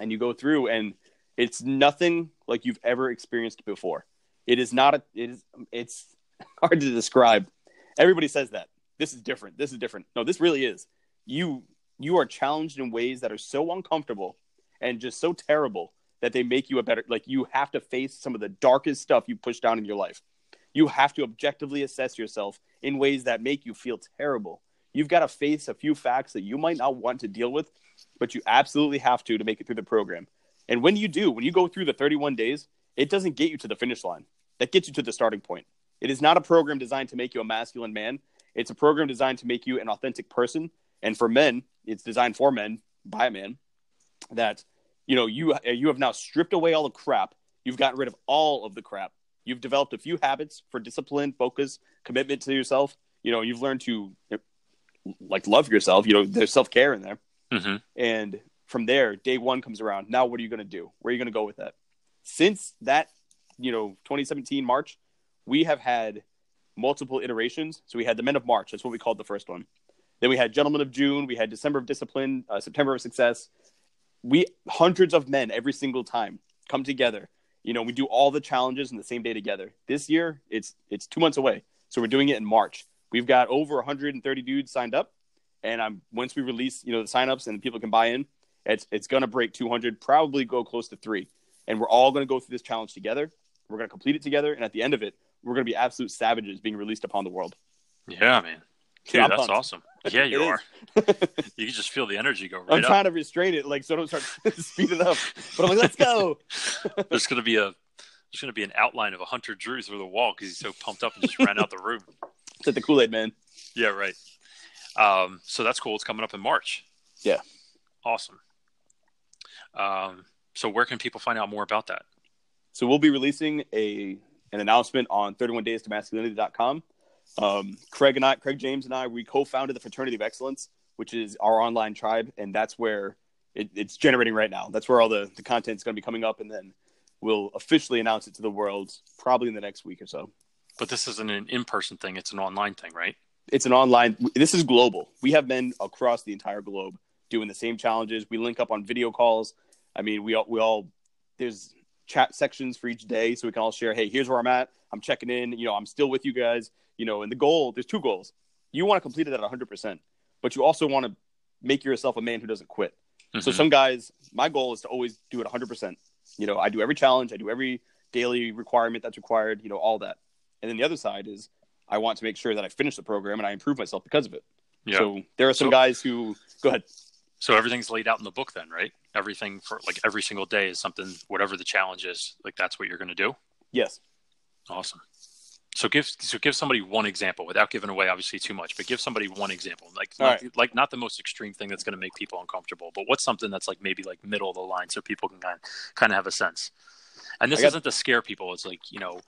and you go through, and it's nothing like you've ever experienced before. It is not a. It is. It's <laughs> hard to describe. Everybody says that this is different. This is different. No, this really is. You you are challenged in ways that are so uncomfortable and just so terrible that they make you a better. Like you have to face some of the darkest stuff you push down in your life. You have to objectively assess yourself in ways that make you feel terrible. You've got to face a few facts that you might not want to deal with, but you absolutely have to to make it through the program. And when you do, when you go through the 31 days, it doesn't get you to the finish line. That gets you to the starting point. It is not a program designed to make you a masculine man. It's a program designed to make you an authentic person. And for men, it's designed for men by a man that you know you you have now stripped away all the crap. You've gotten rid of all of the crap. You've developed a few habits for discipline, focus, commitment to yourself. You know, you've learned to like love yourself. You know, there's self care in there. hmm And from there, day one comes around. Now, what are you going to do? Where are you going to go with that? Since that, you know, 2017 March, we have had multiple iterations. So we had the Men of March. That's what we called the first one. Then we had Gentlemen of June. We had December of Discipline, uh, September of Success. We hundreds of men every single time come together. You know, we do all the challenges in the same day together. This year, it's it's two months away, so we're doing it in March. We've got over 130 dudes signed up, and I'm once we release, you know, the signups and people can buy in, it's it's gonna break 200, probably go close to three, and we're all gonna go through this challenge together. We're gonna complete it together, and at the end of it, we're gonna be absolute savages being released upon the world. Yeah, man. Dude, I'm that's pumped. awesome. Yeah, <laughs> you are. <laughs> You can just feel the energy go right I'm right up. trying to restrain it, like so don't start <laughs> speeding up. But I'm like, let's go. There's gonna be a there's gonna be an outline of a Hunter Drew through the wall because he's so pumped up and just ran out the room. It's like the Kool Aid Man. Yeah, right. Um, so that's cool. It's coming up in March. Yeah. Awesome. Um, so where can people find out more about that? So we'll be releasing a an announcement on 31days to masculinity.com. Um, Craig and I, Craig James and I, we co-founded the Fraternity of Excellence, which is our online tribe, and that's where it, it's generating right now. That's where all the the content is going to be coming up, and then we'll officially announce it to the world probably in the next week or so. But this isn't an in-person thing; it's an online thing, right? It's an online. This is global. We have men across the entire globe doing the same challenges. We link up on video calls. I mean, we all we all there's chat sections for each day, so we can all share. Hey, here's where I'm at. I'm checking in. You know, I'm still with you guys. You know, and the goal there's two goals. You want to complete it at 100, percent but you also want to make yourself a man who doesn't quit. So Mhm. some guys, my goal is to always do it 100. percent You know, I do every challenge. I do every daily requirement that's required. You know, all that. And then the other side is I want to make sure that I finish the program and I improve myself because of it. yeah. So there are some So- guys who go ahead. So everything's laid out in the book, then, right? Everything for like every single day is something, whatever the challenge is, like that's what you're going to do. Yes. Awesome. So give so give somebody one example without giving away obviously too much, but give somebody one example, like All not, like not the most extreme thing that's going to make people uncomfortable, but what's something that's like maybe like middle of the line so people can kind kind of have a sense. And this got- isn't to scare people. It's like you know,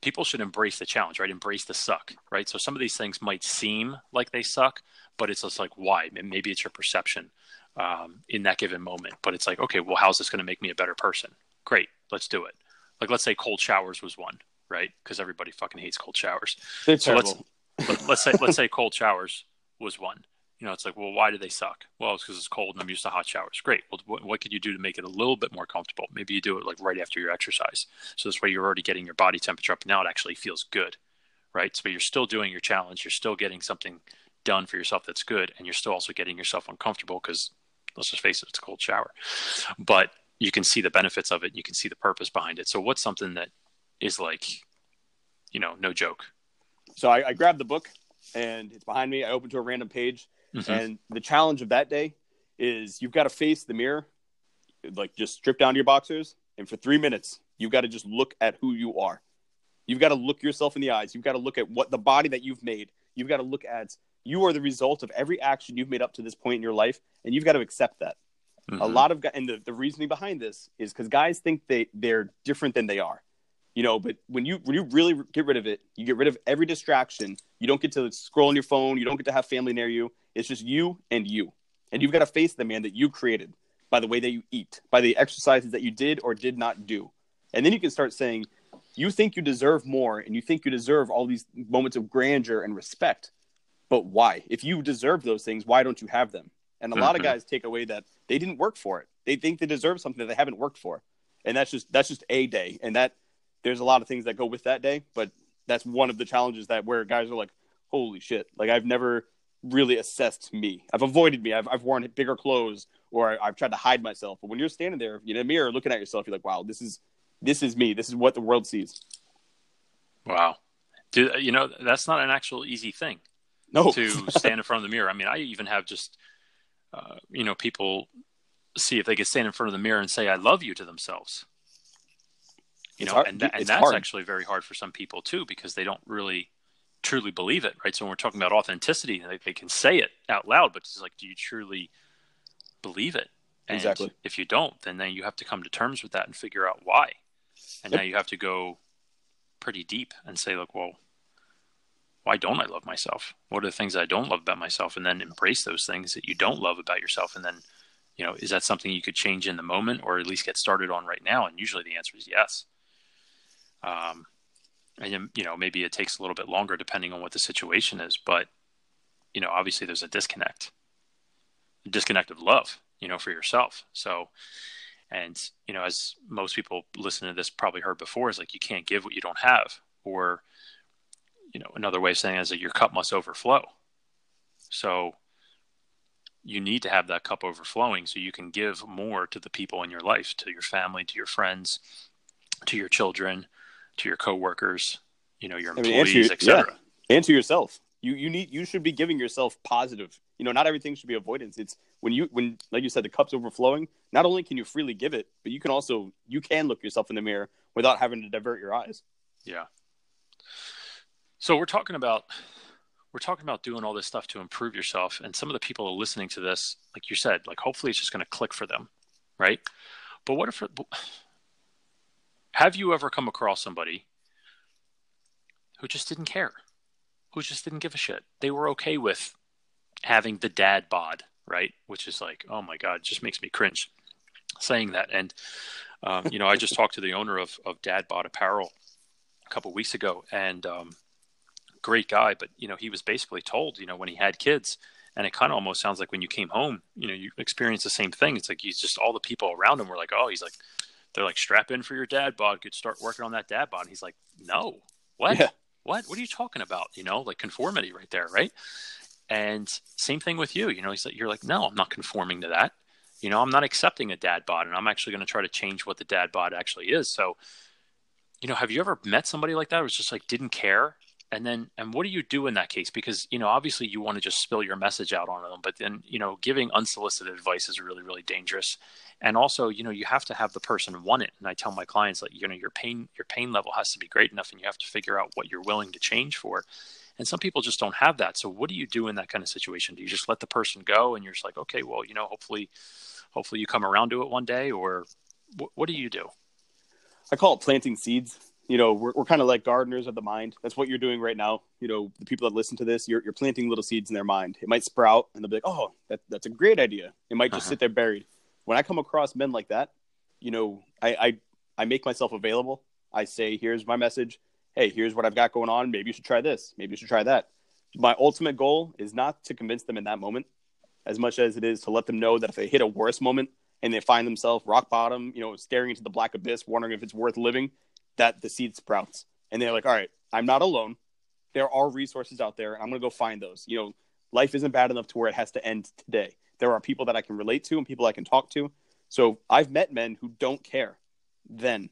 people should embrace the challenge, right? Embrace the suck, right? So some of these things might seem like they suck, but it's just like why? Maybe it's your perception um, in that given moment. But it's like, okay, well, how's this going to make me a better person? Great, let's do it. Like, let's say cold showers was one, right? Because everybody fucking hates cold showers. They're So let's- terrible. Let, let's say let's <laughs> say cold showers was one. You know, it's like, well, why do they suck? Well, it's because it's cold and I'm used to hot showers. Great. Well, what, what could you do to make it a little bit more comfortable? Maybe you do it like right after your exercise. So this way you're already getting your body temperature up. Now it actually feels good, right? So you're still doing your challenge. You're still getting something done for yourself that's good, and you're still also getting yourself uncomfortable because let's just face it, it's a cold shower. But you can see the benefits of it. You can see the purpose behind it. So what's something that is like, you know, no joke? So I, I grabbed the book and it's behind me. I open to a random page, Mhm. and the challenge of that day is you've got to face the mirror, like just strip down to your boxers, and for three minutes you've got to just look at who you are. You've got to look yourself in the eyes. You've got to look at what the body that you've made. You've got to look at you are the result of every action you've made up to this point in your life, and you've got to accept that. Mm-hmm. A lot of guys, and the, the reasoning behind this is because guys think they they're different than they are, you know. But when you when you really get rid of it, you get rid of every distraction. You don't get to scroll on your phone. You don't get to have family near you. It's just you and you, and you've got to face the man that you created by the way that you eat, by the exercises that you did or did not do, and then you can start saying, you think you deserve more, and you think you deserve all these moments of grandeur and respect. But why? If you deserve those things, why don't you have them? And a mm-hmm. lot of mm-hmm. guys take away that they didn't work for it. They think they deserve something that they haven't worked for. And that's just that's just a day. And that there's a lot of things that go with that day, but that's one of the challenges that where guys are like, holy shit. Like I've never really assessed me. I've avoided me. I've, I've worn bigger clothes or I've tried to hide myself. But when you're standing there in a mirror looking at yourself, you're like, wow, this is this is me. This is what the world sees. Wow. Dude, you know, that's not an actual easy thing. No. to stand in front of the mirror. I mean, I even have just uh, you know, people see if they can stand in front of the mirror and say "I love you" to themselves. You it's know, hard. and th- and that's hard. actually very hard for some people too because they don't really truly believe it, right? So when we're talking about authenticity, they, they can say it out loud, but it's like, do you truly believe it? And exactly. If you don't, then then you have to come to terms with that and figure out why. And yep. now you have to go pretty deep and say, look, well, why don't I love myself? What are the things I don't love about myself? And then embrace those things that you don't love about yourself. And then, you know, is that something you could change in the moment or at least get started on right now? And usually the answer is yes. Um, and you know, maybe it takes a little bit longer depending on what the situation is, but you know, obviously there's a disconnect, a disconnect of love, you know, for yourself. So, and you know, as most people listening to this probably heard before, is like you can't give what you don't have, or you know, another way of saying is that your cup must overflow. So you need to have that cup overflowing so you can give more to the people in your life, to your family, to your friends, to your children, to your coworkers, you know, your employees, I mean, etc. Yeah. And to yourself. You you need you should be giving yourself positive. You know, not everything should be avoidance. It's when you when like you said the cup's overflowing, not only can you freely give it, but you can also you can look yourself in the mirror without having to divert your eyes. Yeah. So we're talking about we're talking about doing all this stuff to improve yourself, and some of the people are listening to this, like you said, like hopefully it's just going to click for them, right? But what if? Have you ever come across somebody who just didn't care, who just didn't give a shit? They were okay with having the dad bod, right? Which is like, oh my god, just makes me cringe saying that. And um, you know, I just talked to the owner of of Dad Bod Apparel a couple weeks ago, and um, great guy, but you know, he was basically told, you know, when he had kids, and it kind of almost sounds like when you came home, you know, you experienced the same thing. It's like he's just all the people around him were like, oh, he's like, they're like, strap in for your dad bod, could start working on that dad bod. And he's like, no, what, yeah. what, what are you talking about? You know, like conformity right there, right? And same thing with you. You know, he's like, you're like, no, I'm not conforming to that. You know, I'm not accepting a dad bod, and I'm actually going to try to change what the dad bod actually is. So, you know, have you ever met somebody like that who was just like didn't care and then and what do you do in that case? Because you know obviously you want to just spill your message out on them but then you know giving unsolicited advice is really really dangerous. And also you know you have to have the person want it. And i tell my clients like you know your pain your pain level has to be great enough and you have to figure out what you're willing to change for. And some people just don't have that. So what do you do in that kind of situation? Do you just let the person go and you're just like okay well you know hopefully hopefully you come around to it one day or what, what do you do? I call it planting seeds you know, we're, we're kind of like gardeners of the mind. That's what you're doing right now. You know, the people that listen to this, you're, you're planting little seeds in their mind. It might sprout and they'll be like, oh, that, that's a great idea. It might just uh-huh. sit there buried. When I come across men like that, you know, I, I, I make myself available. I say, here's my message. Hey, here's what I've got going on. Maybe you should try this. Maybe you should try that. My ultimate goal is not to convince them in that moment as much as it is to let them know that if they hit a worse moment and they find themselves rock bottom, you know, staring into the black abyss, wondering if it's worth living, that the seed sprouts. And they're like, all right, I'm not alone. There are resources out there. and I'm going to go find those. You know, life isn't bad enough to where it has to end today. There are people that I can relate to and people I can talk to. So I've met men who don't care then.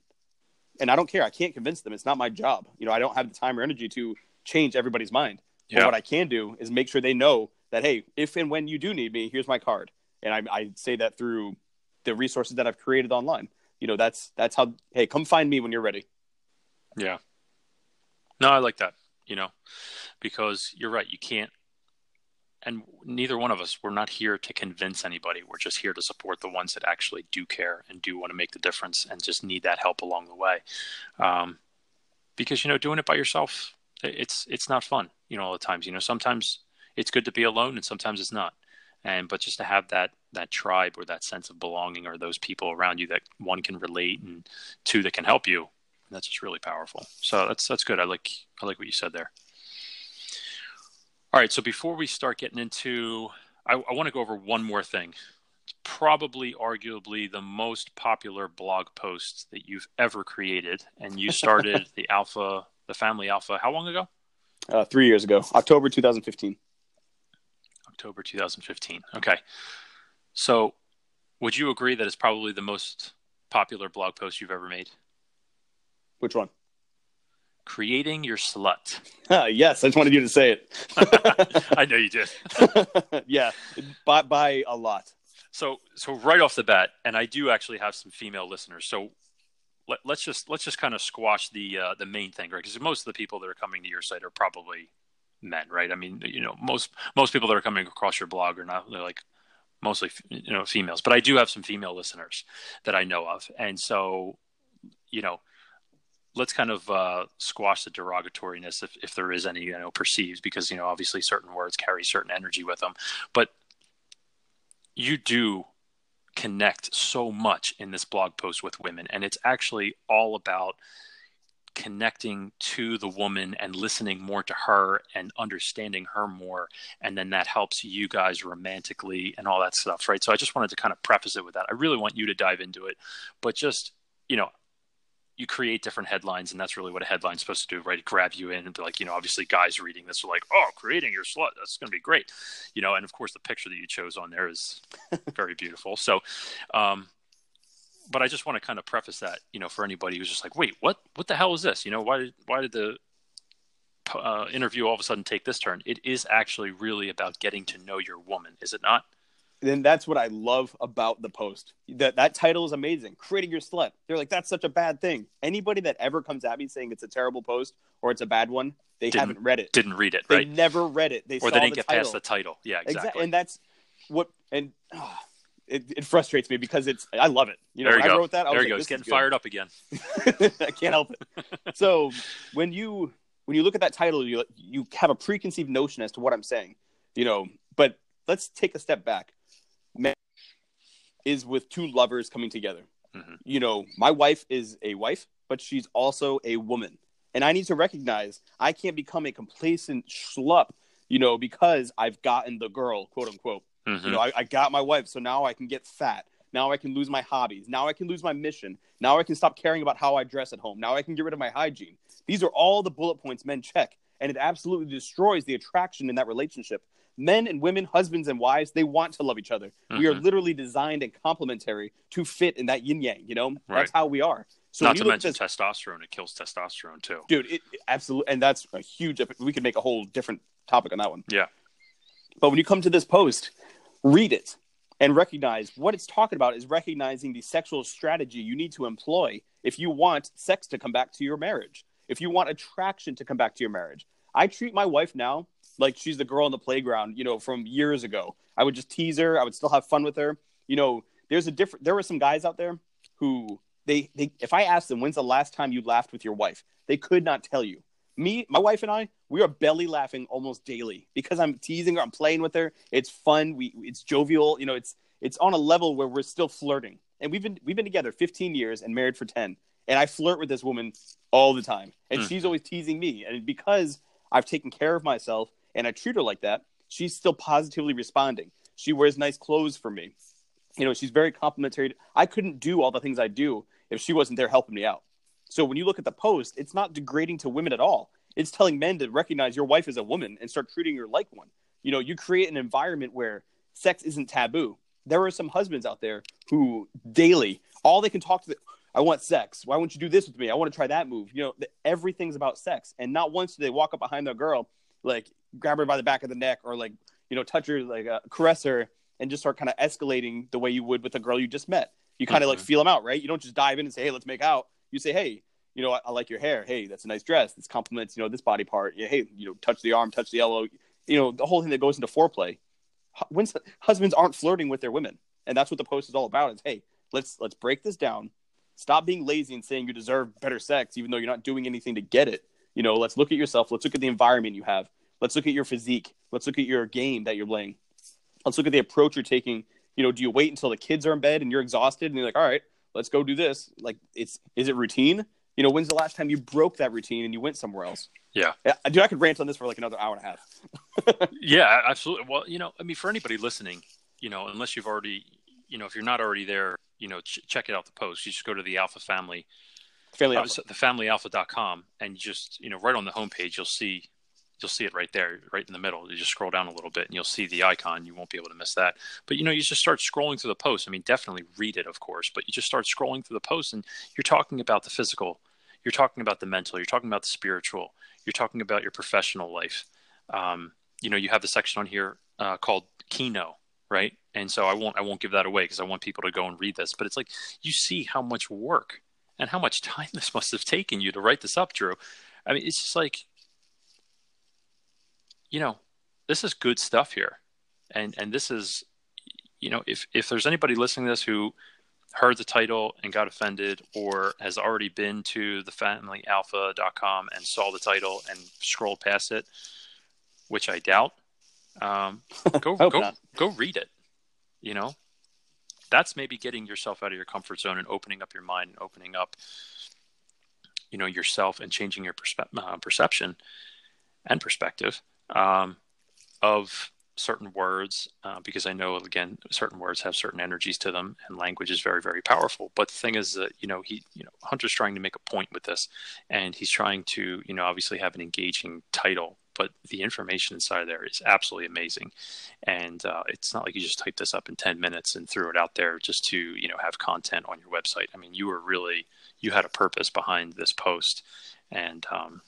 And I don't care. I can't convince them. It's not my job. You know, I don't have the time or energy to change everybody's mind. Yeah. But what I can do is make sure they know that, hey, if and when you do need me, here's my card. And I, I say that through the resources that I've created online. You know, that's that's how. Hey, come find me when you're ready. Yeah. No, I like that, you know, because you're right. You can't, and neither one of us we're not here to convince anybody we're just here to support the ones that actually do care and do want to make the difference and just need that help along the way um, because you know doing it by yourself it's it's not fun you know all the times you know sometimes it's good to be alone and sometimes it's not and but just to have that that tribe or that sense of belonging or those people around you that one can relate and two that can help you that's just really powerful so that's that's good i like i like what you said there all right so before we start getting into i, I want to go over one more thing it's probably arguably the most popular blog post that you've ever created and you started <laughs> the alpha the family alpha how long ago uh, three years ago october 2015 October 2015. Okay. So, would you agree that it's probably the most popular blog post you've ever made? Which one? Creating your slut. <laughs> Yes, I just wanted you to say it. <laughs> I know you did. <laughs> yeah, by, by a lot. So, so right off the bat, and I do actually have some female listeners. So, let, us just let's just kind of squash the uh, the main thing, right? Because most of the people that are coming to your site are probably men, right? I mean, you know, most most people that are coming across your blog are not they're like mostly you know females, but I do have some female listeners that I know of, and so you know, let's kind of uh, squash the derogatoriness if if there is any you know perceived because you know obviously certain words carry certain energy with them, but you do connect so much in this blog post with women and it's actually all about connecting to the woman and listening more to her and understanding her more and then that helps you guys romantically and all that stuff right? So i just wanted to kind of preface it with that. I really want you to dive into it but just you know you create different headlines and that's really what a headline's supposed to do right grab you in and be like you know obviously guys reading this are like oh creating your slut that's going to be great you know and of course the picture that you chose on there is <laughs> very beautiful so um but I just want to kind of preface that, you know, for anybody who's just like, wait, what, what the hell is this? You know, why did, why did the uh, interview all of a sudden take this turn? It is actually really about getting to know your woman, is it not? Then that's what I love about the post. That that title is amazing. Creating your slut. They're like, that's such a bad thing. Anybody that ever comes at me saying it's a terrible post or it's a bad one, they didn't, haven't read it. Didn't read it, they right? never read it. They or they didn't the get title. past the title. Yeah, exactly. exactly. And that's what and. Oh, it, it, frustrates me because it's I love it. You know, there you when go. I wrote that, I there was you like, go. It's getting fired up again. <laughs> I can't help it. So when you when you look at that title, you you have a preconceived notion as to what I'm saying. You know, but let's take a step back. Man is with two lovers coming together. Mm-hmm. You know, my wife is a wife, but she's also a woman. And I need to recognize I can't become a complacent schlup, you know, because I've gotten the girl, quote unquote. Mm-hmm. You know, I, I got my wife, so now I can get fat. Now I can lose my hobbies. Now I can lose my mission. Now I can stop caring about how I dress at home. Now I can get rid of my hygiene. These are all the bullet points men check, and it absolutely destroys the attraction in that relationship. Men and women, husbands and wives, they want to love each other. Mm-hmm. We are mm-hmm. literally designed and complementary to fit in that yin yang. You know, right. that's how we are. So not to mention this, testosterone; it kills testosterone too, dude. It, it, absolutely, and that's a huge. We could make a whole different topic on that one. Yeah. But when you come to this post, read it and recognize what it's talking about is recognizing the sexual strategy you need to employ if you want sex to come back to your marriage, if you want attraction to come back to your marriage. I treat my wife now like she's the girl on the playground, you know, from years ago. I would just tease her, I would still have fun with her. You know, there's a different there were some guys out there who they, they if I asked them when's the last time you laughed with your wife, they could not tell you me, my wife and I, we are belly laughing almost daily because I'm teasing her, I'm playing with her. It's fun. We it's jovial. You know, it's it's on a level where we're still flirting. And we've been we've been together 15 years and married for 10. And I flirt with this woman all the time. And mm. she's always teasing me. And because I've taken care of myself and I treat her like that, she's still positively responding. She wears nice clothes for me. You know, she's very complimentary. I couldn't do all the things I do if she wasn't there helping me out. So when you look at the post, it's not degrading to women at all. It's telling men to recognize your wife as a woman and start treating her like one. You know, you create an environment where sex isn't taboo. There are some husbands out there who daily, all they can talk to the, I want sex. Why won't you do this with me? I want to try that move. You know, the, everything's about sex. And not once do they walk up behind their girl, like grab her by the back of the neck or like, you know, touch her, like uh, caress her and just start kind of escalating the way you would with a girl you just met. You kind of mm-hmm. like feel them out, right? You don't just dive in and say, hey, let's make out you say, hey, you know, I, I, like your hair. Hey, that's a nice dress. This compliments, you know, this body part. Yeah, hey, you know, touch the arm, touch the elbow. you know, the whole thing that goes into foreplay. When husbands aren't flirting with their women, and that's what the post is all about. Is hey, let's let's break this down. Stop being lazy and saying you deserve better sex, even though you're not doing anything to get it. You know, let's look at yourself. Let's look at the environment you have. Let's look at your physique. Let's look at your game that you're playing. Let's look at the approach you're taking. You know, do you wait until the kids are in bed and you're exhausted and you're like, all right, let's go do this? Like, it's is it routine? You know, when's the last time you broke that routine and you went somewhere else? Yeah. yeah dude, I could rant on this for like another hour and a half. <laughs> yeah, absolutely. Well, you know, I mean, for anybody listening, you know, unless you've already, you know, if you're not already there, you know, ch- check it out the post. You just go to the Alpha Family, Family uh, Alpha. the FamilyAlpha.com, and just, you know, right on the homepage, you'll see you'll see it right there, right in the middle. You just scroll down a little bit and you'll see the icon. You won't be able to miss that. But you know, you just start scrolling through the post. I mean, definitely read it, of course, but you just start scrolling through the post and you're talking about the physical, you're talking about the mental, you're talking about the spiritual, you're talking about your professional life. Um, you know, you have the section on here uh, called Kino, right? And so I won't I won't give that away because I want people to go and read this. But it's like you see how much work and how much <laughs> time this must have taken you to write this up, Drew. I mean, it's just like you know, this is good stuff here. And and this is you know, if if there's anybody listening to this who heard the title and got offended or has already been to the familyalpha.com and saw the title and scrolled past it, which I doubt, um, <laughs> go go not. go read it. You know, that's maybe getting yourself out of your comfort zone and opening up your mind and opening up, you know, yourself and changing your perspe- uh, perception and perspective um, of certain words uh, because I know again certain words have certain energies to them and language is very very powerful. But the thing is that you know he you know Hunter's trying to make a point with this, and he's trying to you know obviously have an engaging title. But the information inside there is absolutely amazing, and uh, it's not like you just typed this up in ten minutes and threw it out there just to you know have content on your website. I mean, you were really you had a purpose behind this post, and um,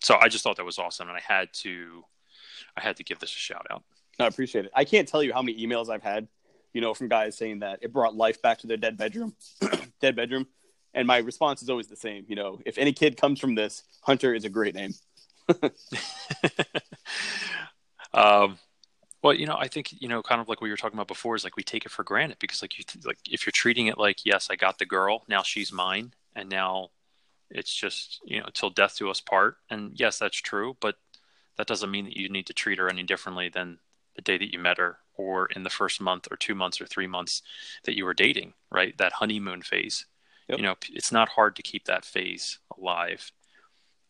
so I just thought that was awesome, and I had to, I had to give this a shout out. I appreciate it. I can't tell you how many emails I've had, you know, from guys saying that it brought life back to their dead bedroom, <clears throat> dead bedroom, and my response is always the same. You know, if any kid comes from this, Hunter is a great name. <laughs> um, well, you know, I think you know, kind of like what you were talking about before, is like we take it for granted because, like, you like if you're treating it like, yes, I got the girl, now she's mine, and now it's just, you know, till death do us part. And yes, that's true, but that doesn't mean that you need to treat her any differently than the day that you met her or in the first month or two months or three months that you were dating, right? That honeymoon phase. Yep. You know, it's not hard to keep that phase alive.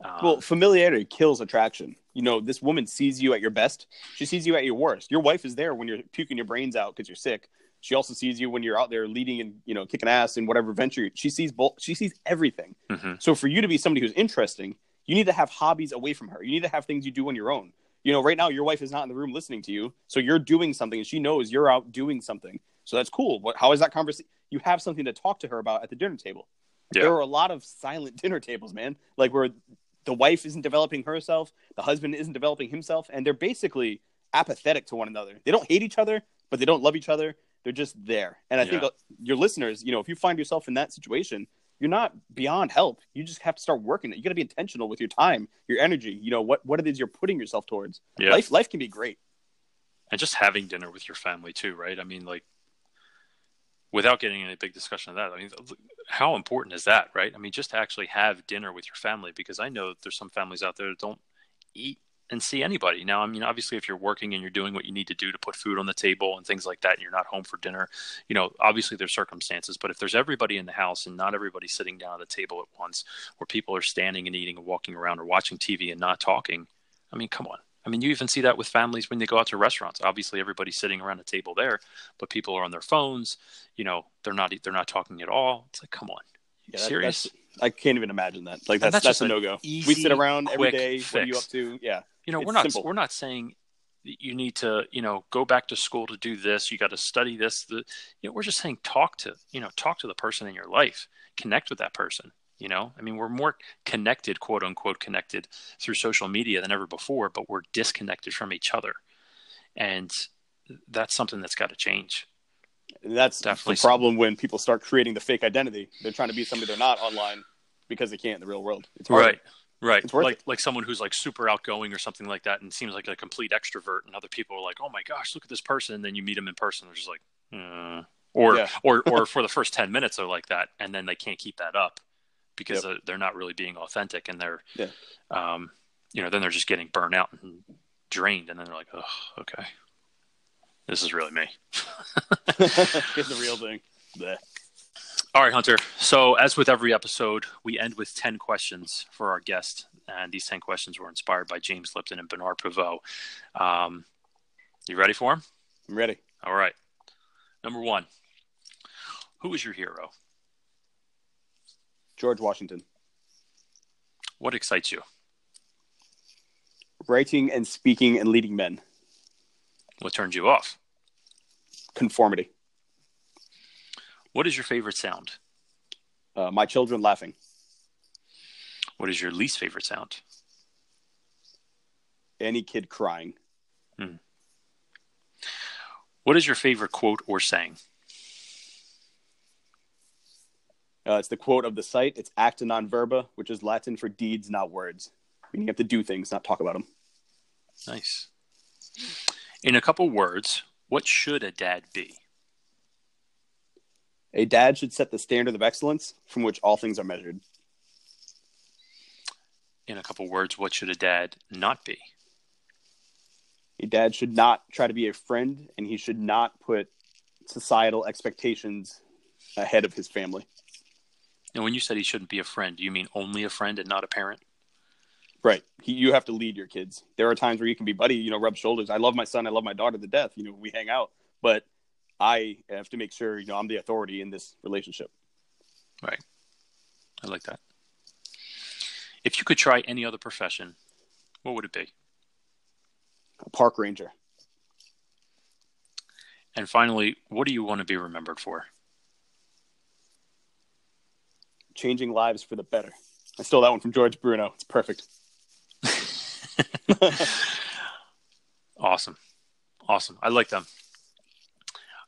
Um, well, familiarity kills attraction. You know, this woman sees you at your best. She sees you at your worst. Your wife is there when you're puking your brains out because you're sick. She also sees you when you're out there leading and you know kicking ass in whatever venture. She sees both. She sees everything. Mm-hmm. So for you to be somebody who's interesting, you need to have hobbies away from her. You need to have things you do on your own. You know, right now your wife is not in the room listening to you, so you're doing something, and she knows you're out doing something. So that's cool. What? How is that conversation? You have something to talk to her about at the dinner table. Yeah. There are a lot of silent <laughs> dinner tables, man. Like where the wife isn't developing herself, the husband isn't developing himself, and they're basically apathetic to one another. They don't hate each other, but they don't love each other. They're just there. And I yeah. think your listeners, you know, if you find yourself in that situation, you're not beyond help. You just have to start working it. You got to be intentional with your time, your energy. You know what what it is you're putting yourself towards. Yeah. Life life can be great. And just having dinner with your family too, right? I mean, like without getting any big discussion of that, I mean, how important is that, right? I mean, just to actually have dinner with your family, because I know there's some families out there that don't eat and see anybody. Now, I mean, obviously, if you're working and you're doing what you need to do to put food on the table and things like that, and you're not home for dinner, you know, obviously there's circumstances. But if there's everybody in the house and not everybody sitting down at the table at once, where people are standing and eating and walking around or watching TV and not talking, I mean, come on. I mean, you even see that with families when they go out to restaurants. Obviously, everybody's sitting around a table there, but people are on their phones. You know, they're not they're not talking at all. It's like, come on, yeah, serious? I can't even imagine that. Like that's that's, that's a no go. We sit around every day. Fix. What are you up to? Yeah you know, it's we're not simple. we're not saying you need to you know go back to school to do this. You got to study this. The you know, we're just saying talk to you know talk to the person in your life, connect with that person. You know, I mean, we're more connected, quote unquote, connected through social media than ever before, but we're disconnected from each other, and that's something that's got to change. That's definitely the problem something. when people start creating the fake identity. They're trying to be somebody they're not online because they can't in the real world. It's hard. right. Right. Like it. like someone who's like super outgoing or something like that and seems like a complete extrovert and other people are like, "Oh my gosh, look at this person." And then you meet them in person, they're just like, uh. or Yeah. or or <laughs> for the first 10 minutes they're like that and then they can't keep that up because Yep. they're not really being authentic and they're Yeah. um you know, then they're just getting burnt out and drained and then they're like, "Oh, okay. This is really me." <laughs> <laughs> Get the real thing. Bleh. All right, Hunter. So, as with every episode, we end with 10 questions for our guest. And these 10 questions were inspired by James Lipton and Bernard Pivot. Um, you ready for them? I'm ready. All right. Number one Who is your hero? George Washington. What excites you? Writing and speaking and leading men. What turns you off? Conformity. What is your favorite sound? Uh, my children laughing. What is your least favorite sound? Any kid crying. What is your favorite quote or saying? Uh, it's the quote of the site. It's acta non verba, which is Latin for deeds, not words. Meaning you have to do things, not talk about them. Nice. In a couple words, what should a dad be? A dad should set the standard of excellence from which all things are measured. In a couple words, what should a dad not be? A dad should not try to be a friend, and he should not put societal expectations ahead of his family. And when you said he shouldn't be a friend, do you mean only a friend and not a parent? Right. He, you have to lead your kids. There are times where you can be buddy, you know, rub shoulders. I love my son. I love my daughter to death. You know, we hang out, but I have to make sure, you know, I'm the authority in this relationship. Right. I like that. If you could try any other profession, what would it be? A park ranger. And finally, what do you want to be remembered for? Changing lives for the better. I stole that one from George Bruno. It's perfect. <laughs> Awesome. Awesome. I like them.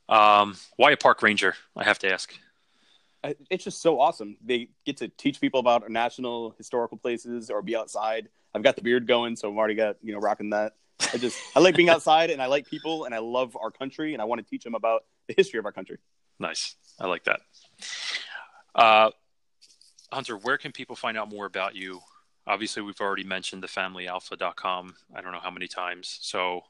Um, why a park ranger? I have to ask. It's just so awesome. They get to teach people about our national historical places or be outside. I've got the beard going, so I've already got, you know, rocking that. I just, I like being outside and I like people and I love our country and I want to teach them about the history of our country. Nice. I like that. Uh, Hunter, where can people find out more about you? Obviously, we've already mentioned thefamilyalpha.com. I don't know how many times. So,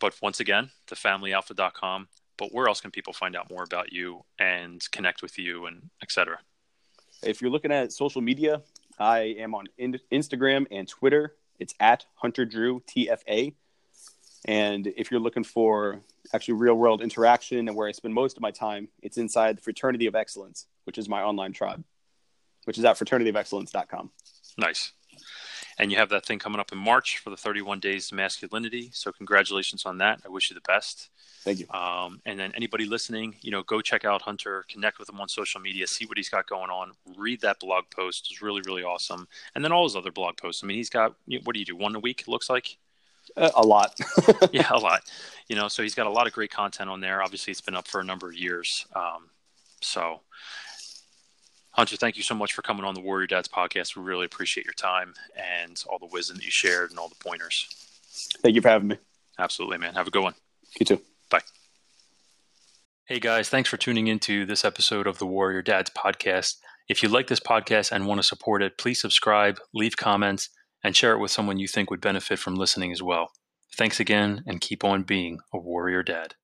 but once again, thefamilyalpha.com. But where else can people find out more about you and connect with you and et cetera? If you're looking at social media, I am on in- Instagram and Twitter. It's at Hunter Drew TFA. And if you're looking for actually real world interaction and where I spend most of my time, it's inside the Fraternity of Excellence, which is my online tribe, which is at fraternityofexcellence.com. Nice. And you have that thing coming up in March for the 31 Days to Masculinity. So, congratulations on that. I wish you the best. Thank you. Um, and then anybody listening, you know, go check out Hunter, connect with him on social media, see what he's got going on, read that blog post. It's really, really awesome. And then all his other blog posts. I mean, he's got, what do you do? One a week, it looks like? Uh, a lot. <laughs> <laughs> yeah, a lot. You know, so he's got a lot of great content on there. Obviously, it's been up for a number of years. Um, so, Hunter, thank you so much for coming on the Warrior Dads podcast. We really appreciate your time and all the wisdom that you shared and all the pointers. Thank you for having me. Absolutely, man. Have a good one. You too. Bye. Hey guys, thanks for tuning into this episode of the Warrior Dads podcast. If you like this podcast and want to support it, please subscribe, leave comments, and share it with someone you think would benefit from listening as well. Thanks again, and keep on being a warrior dad.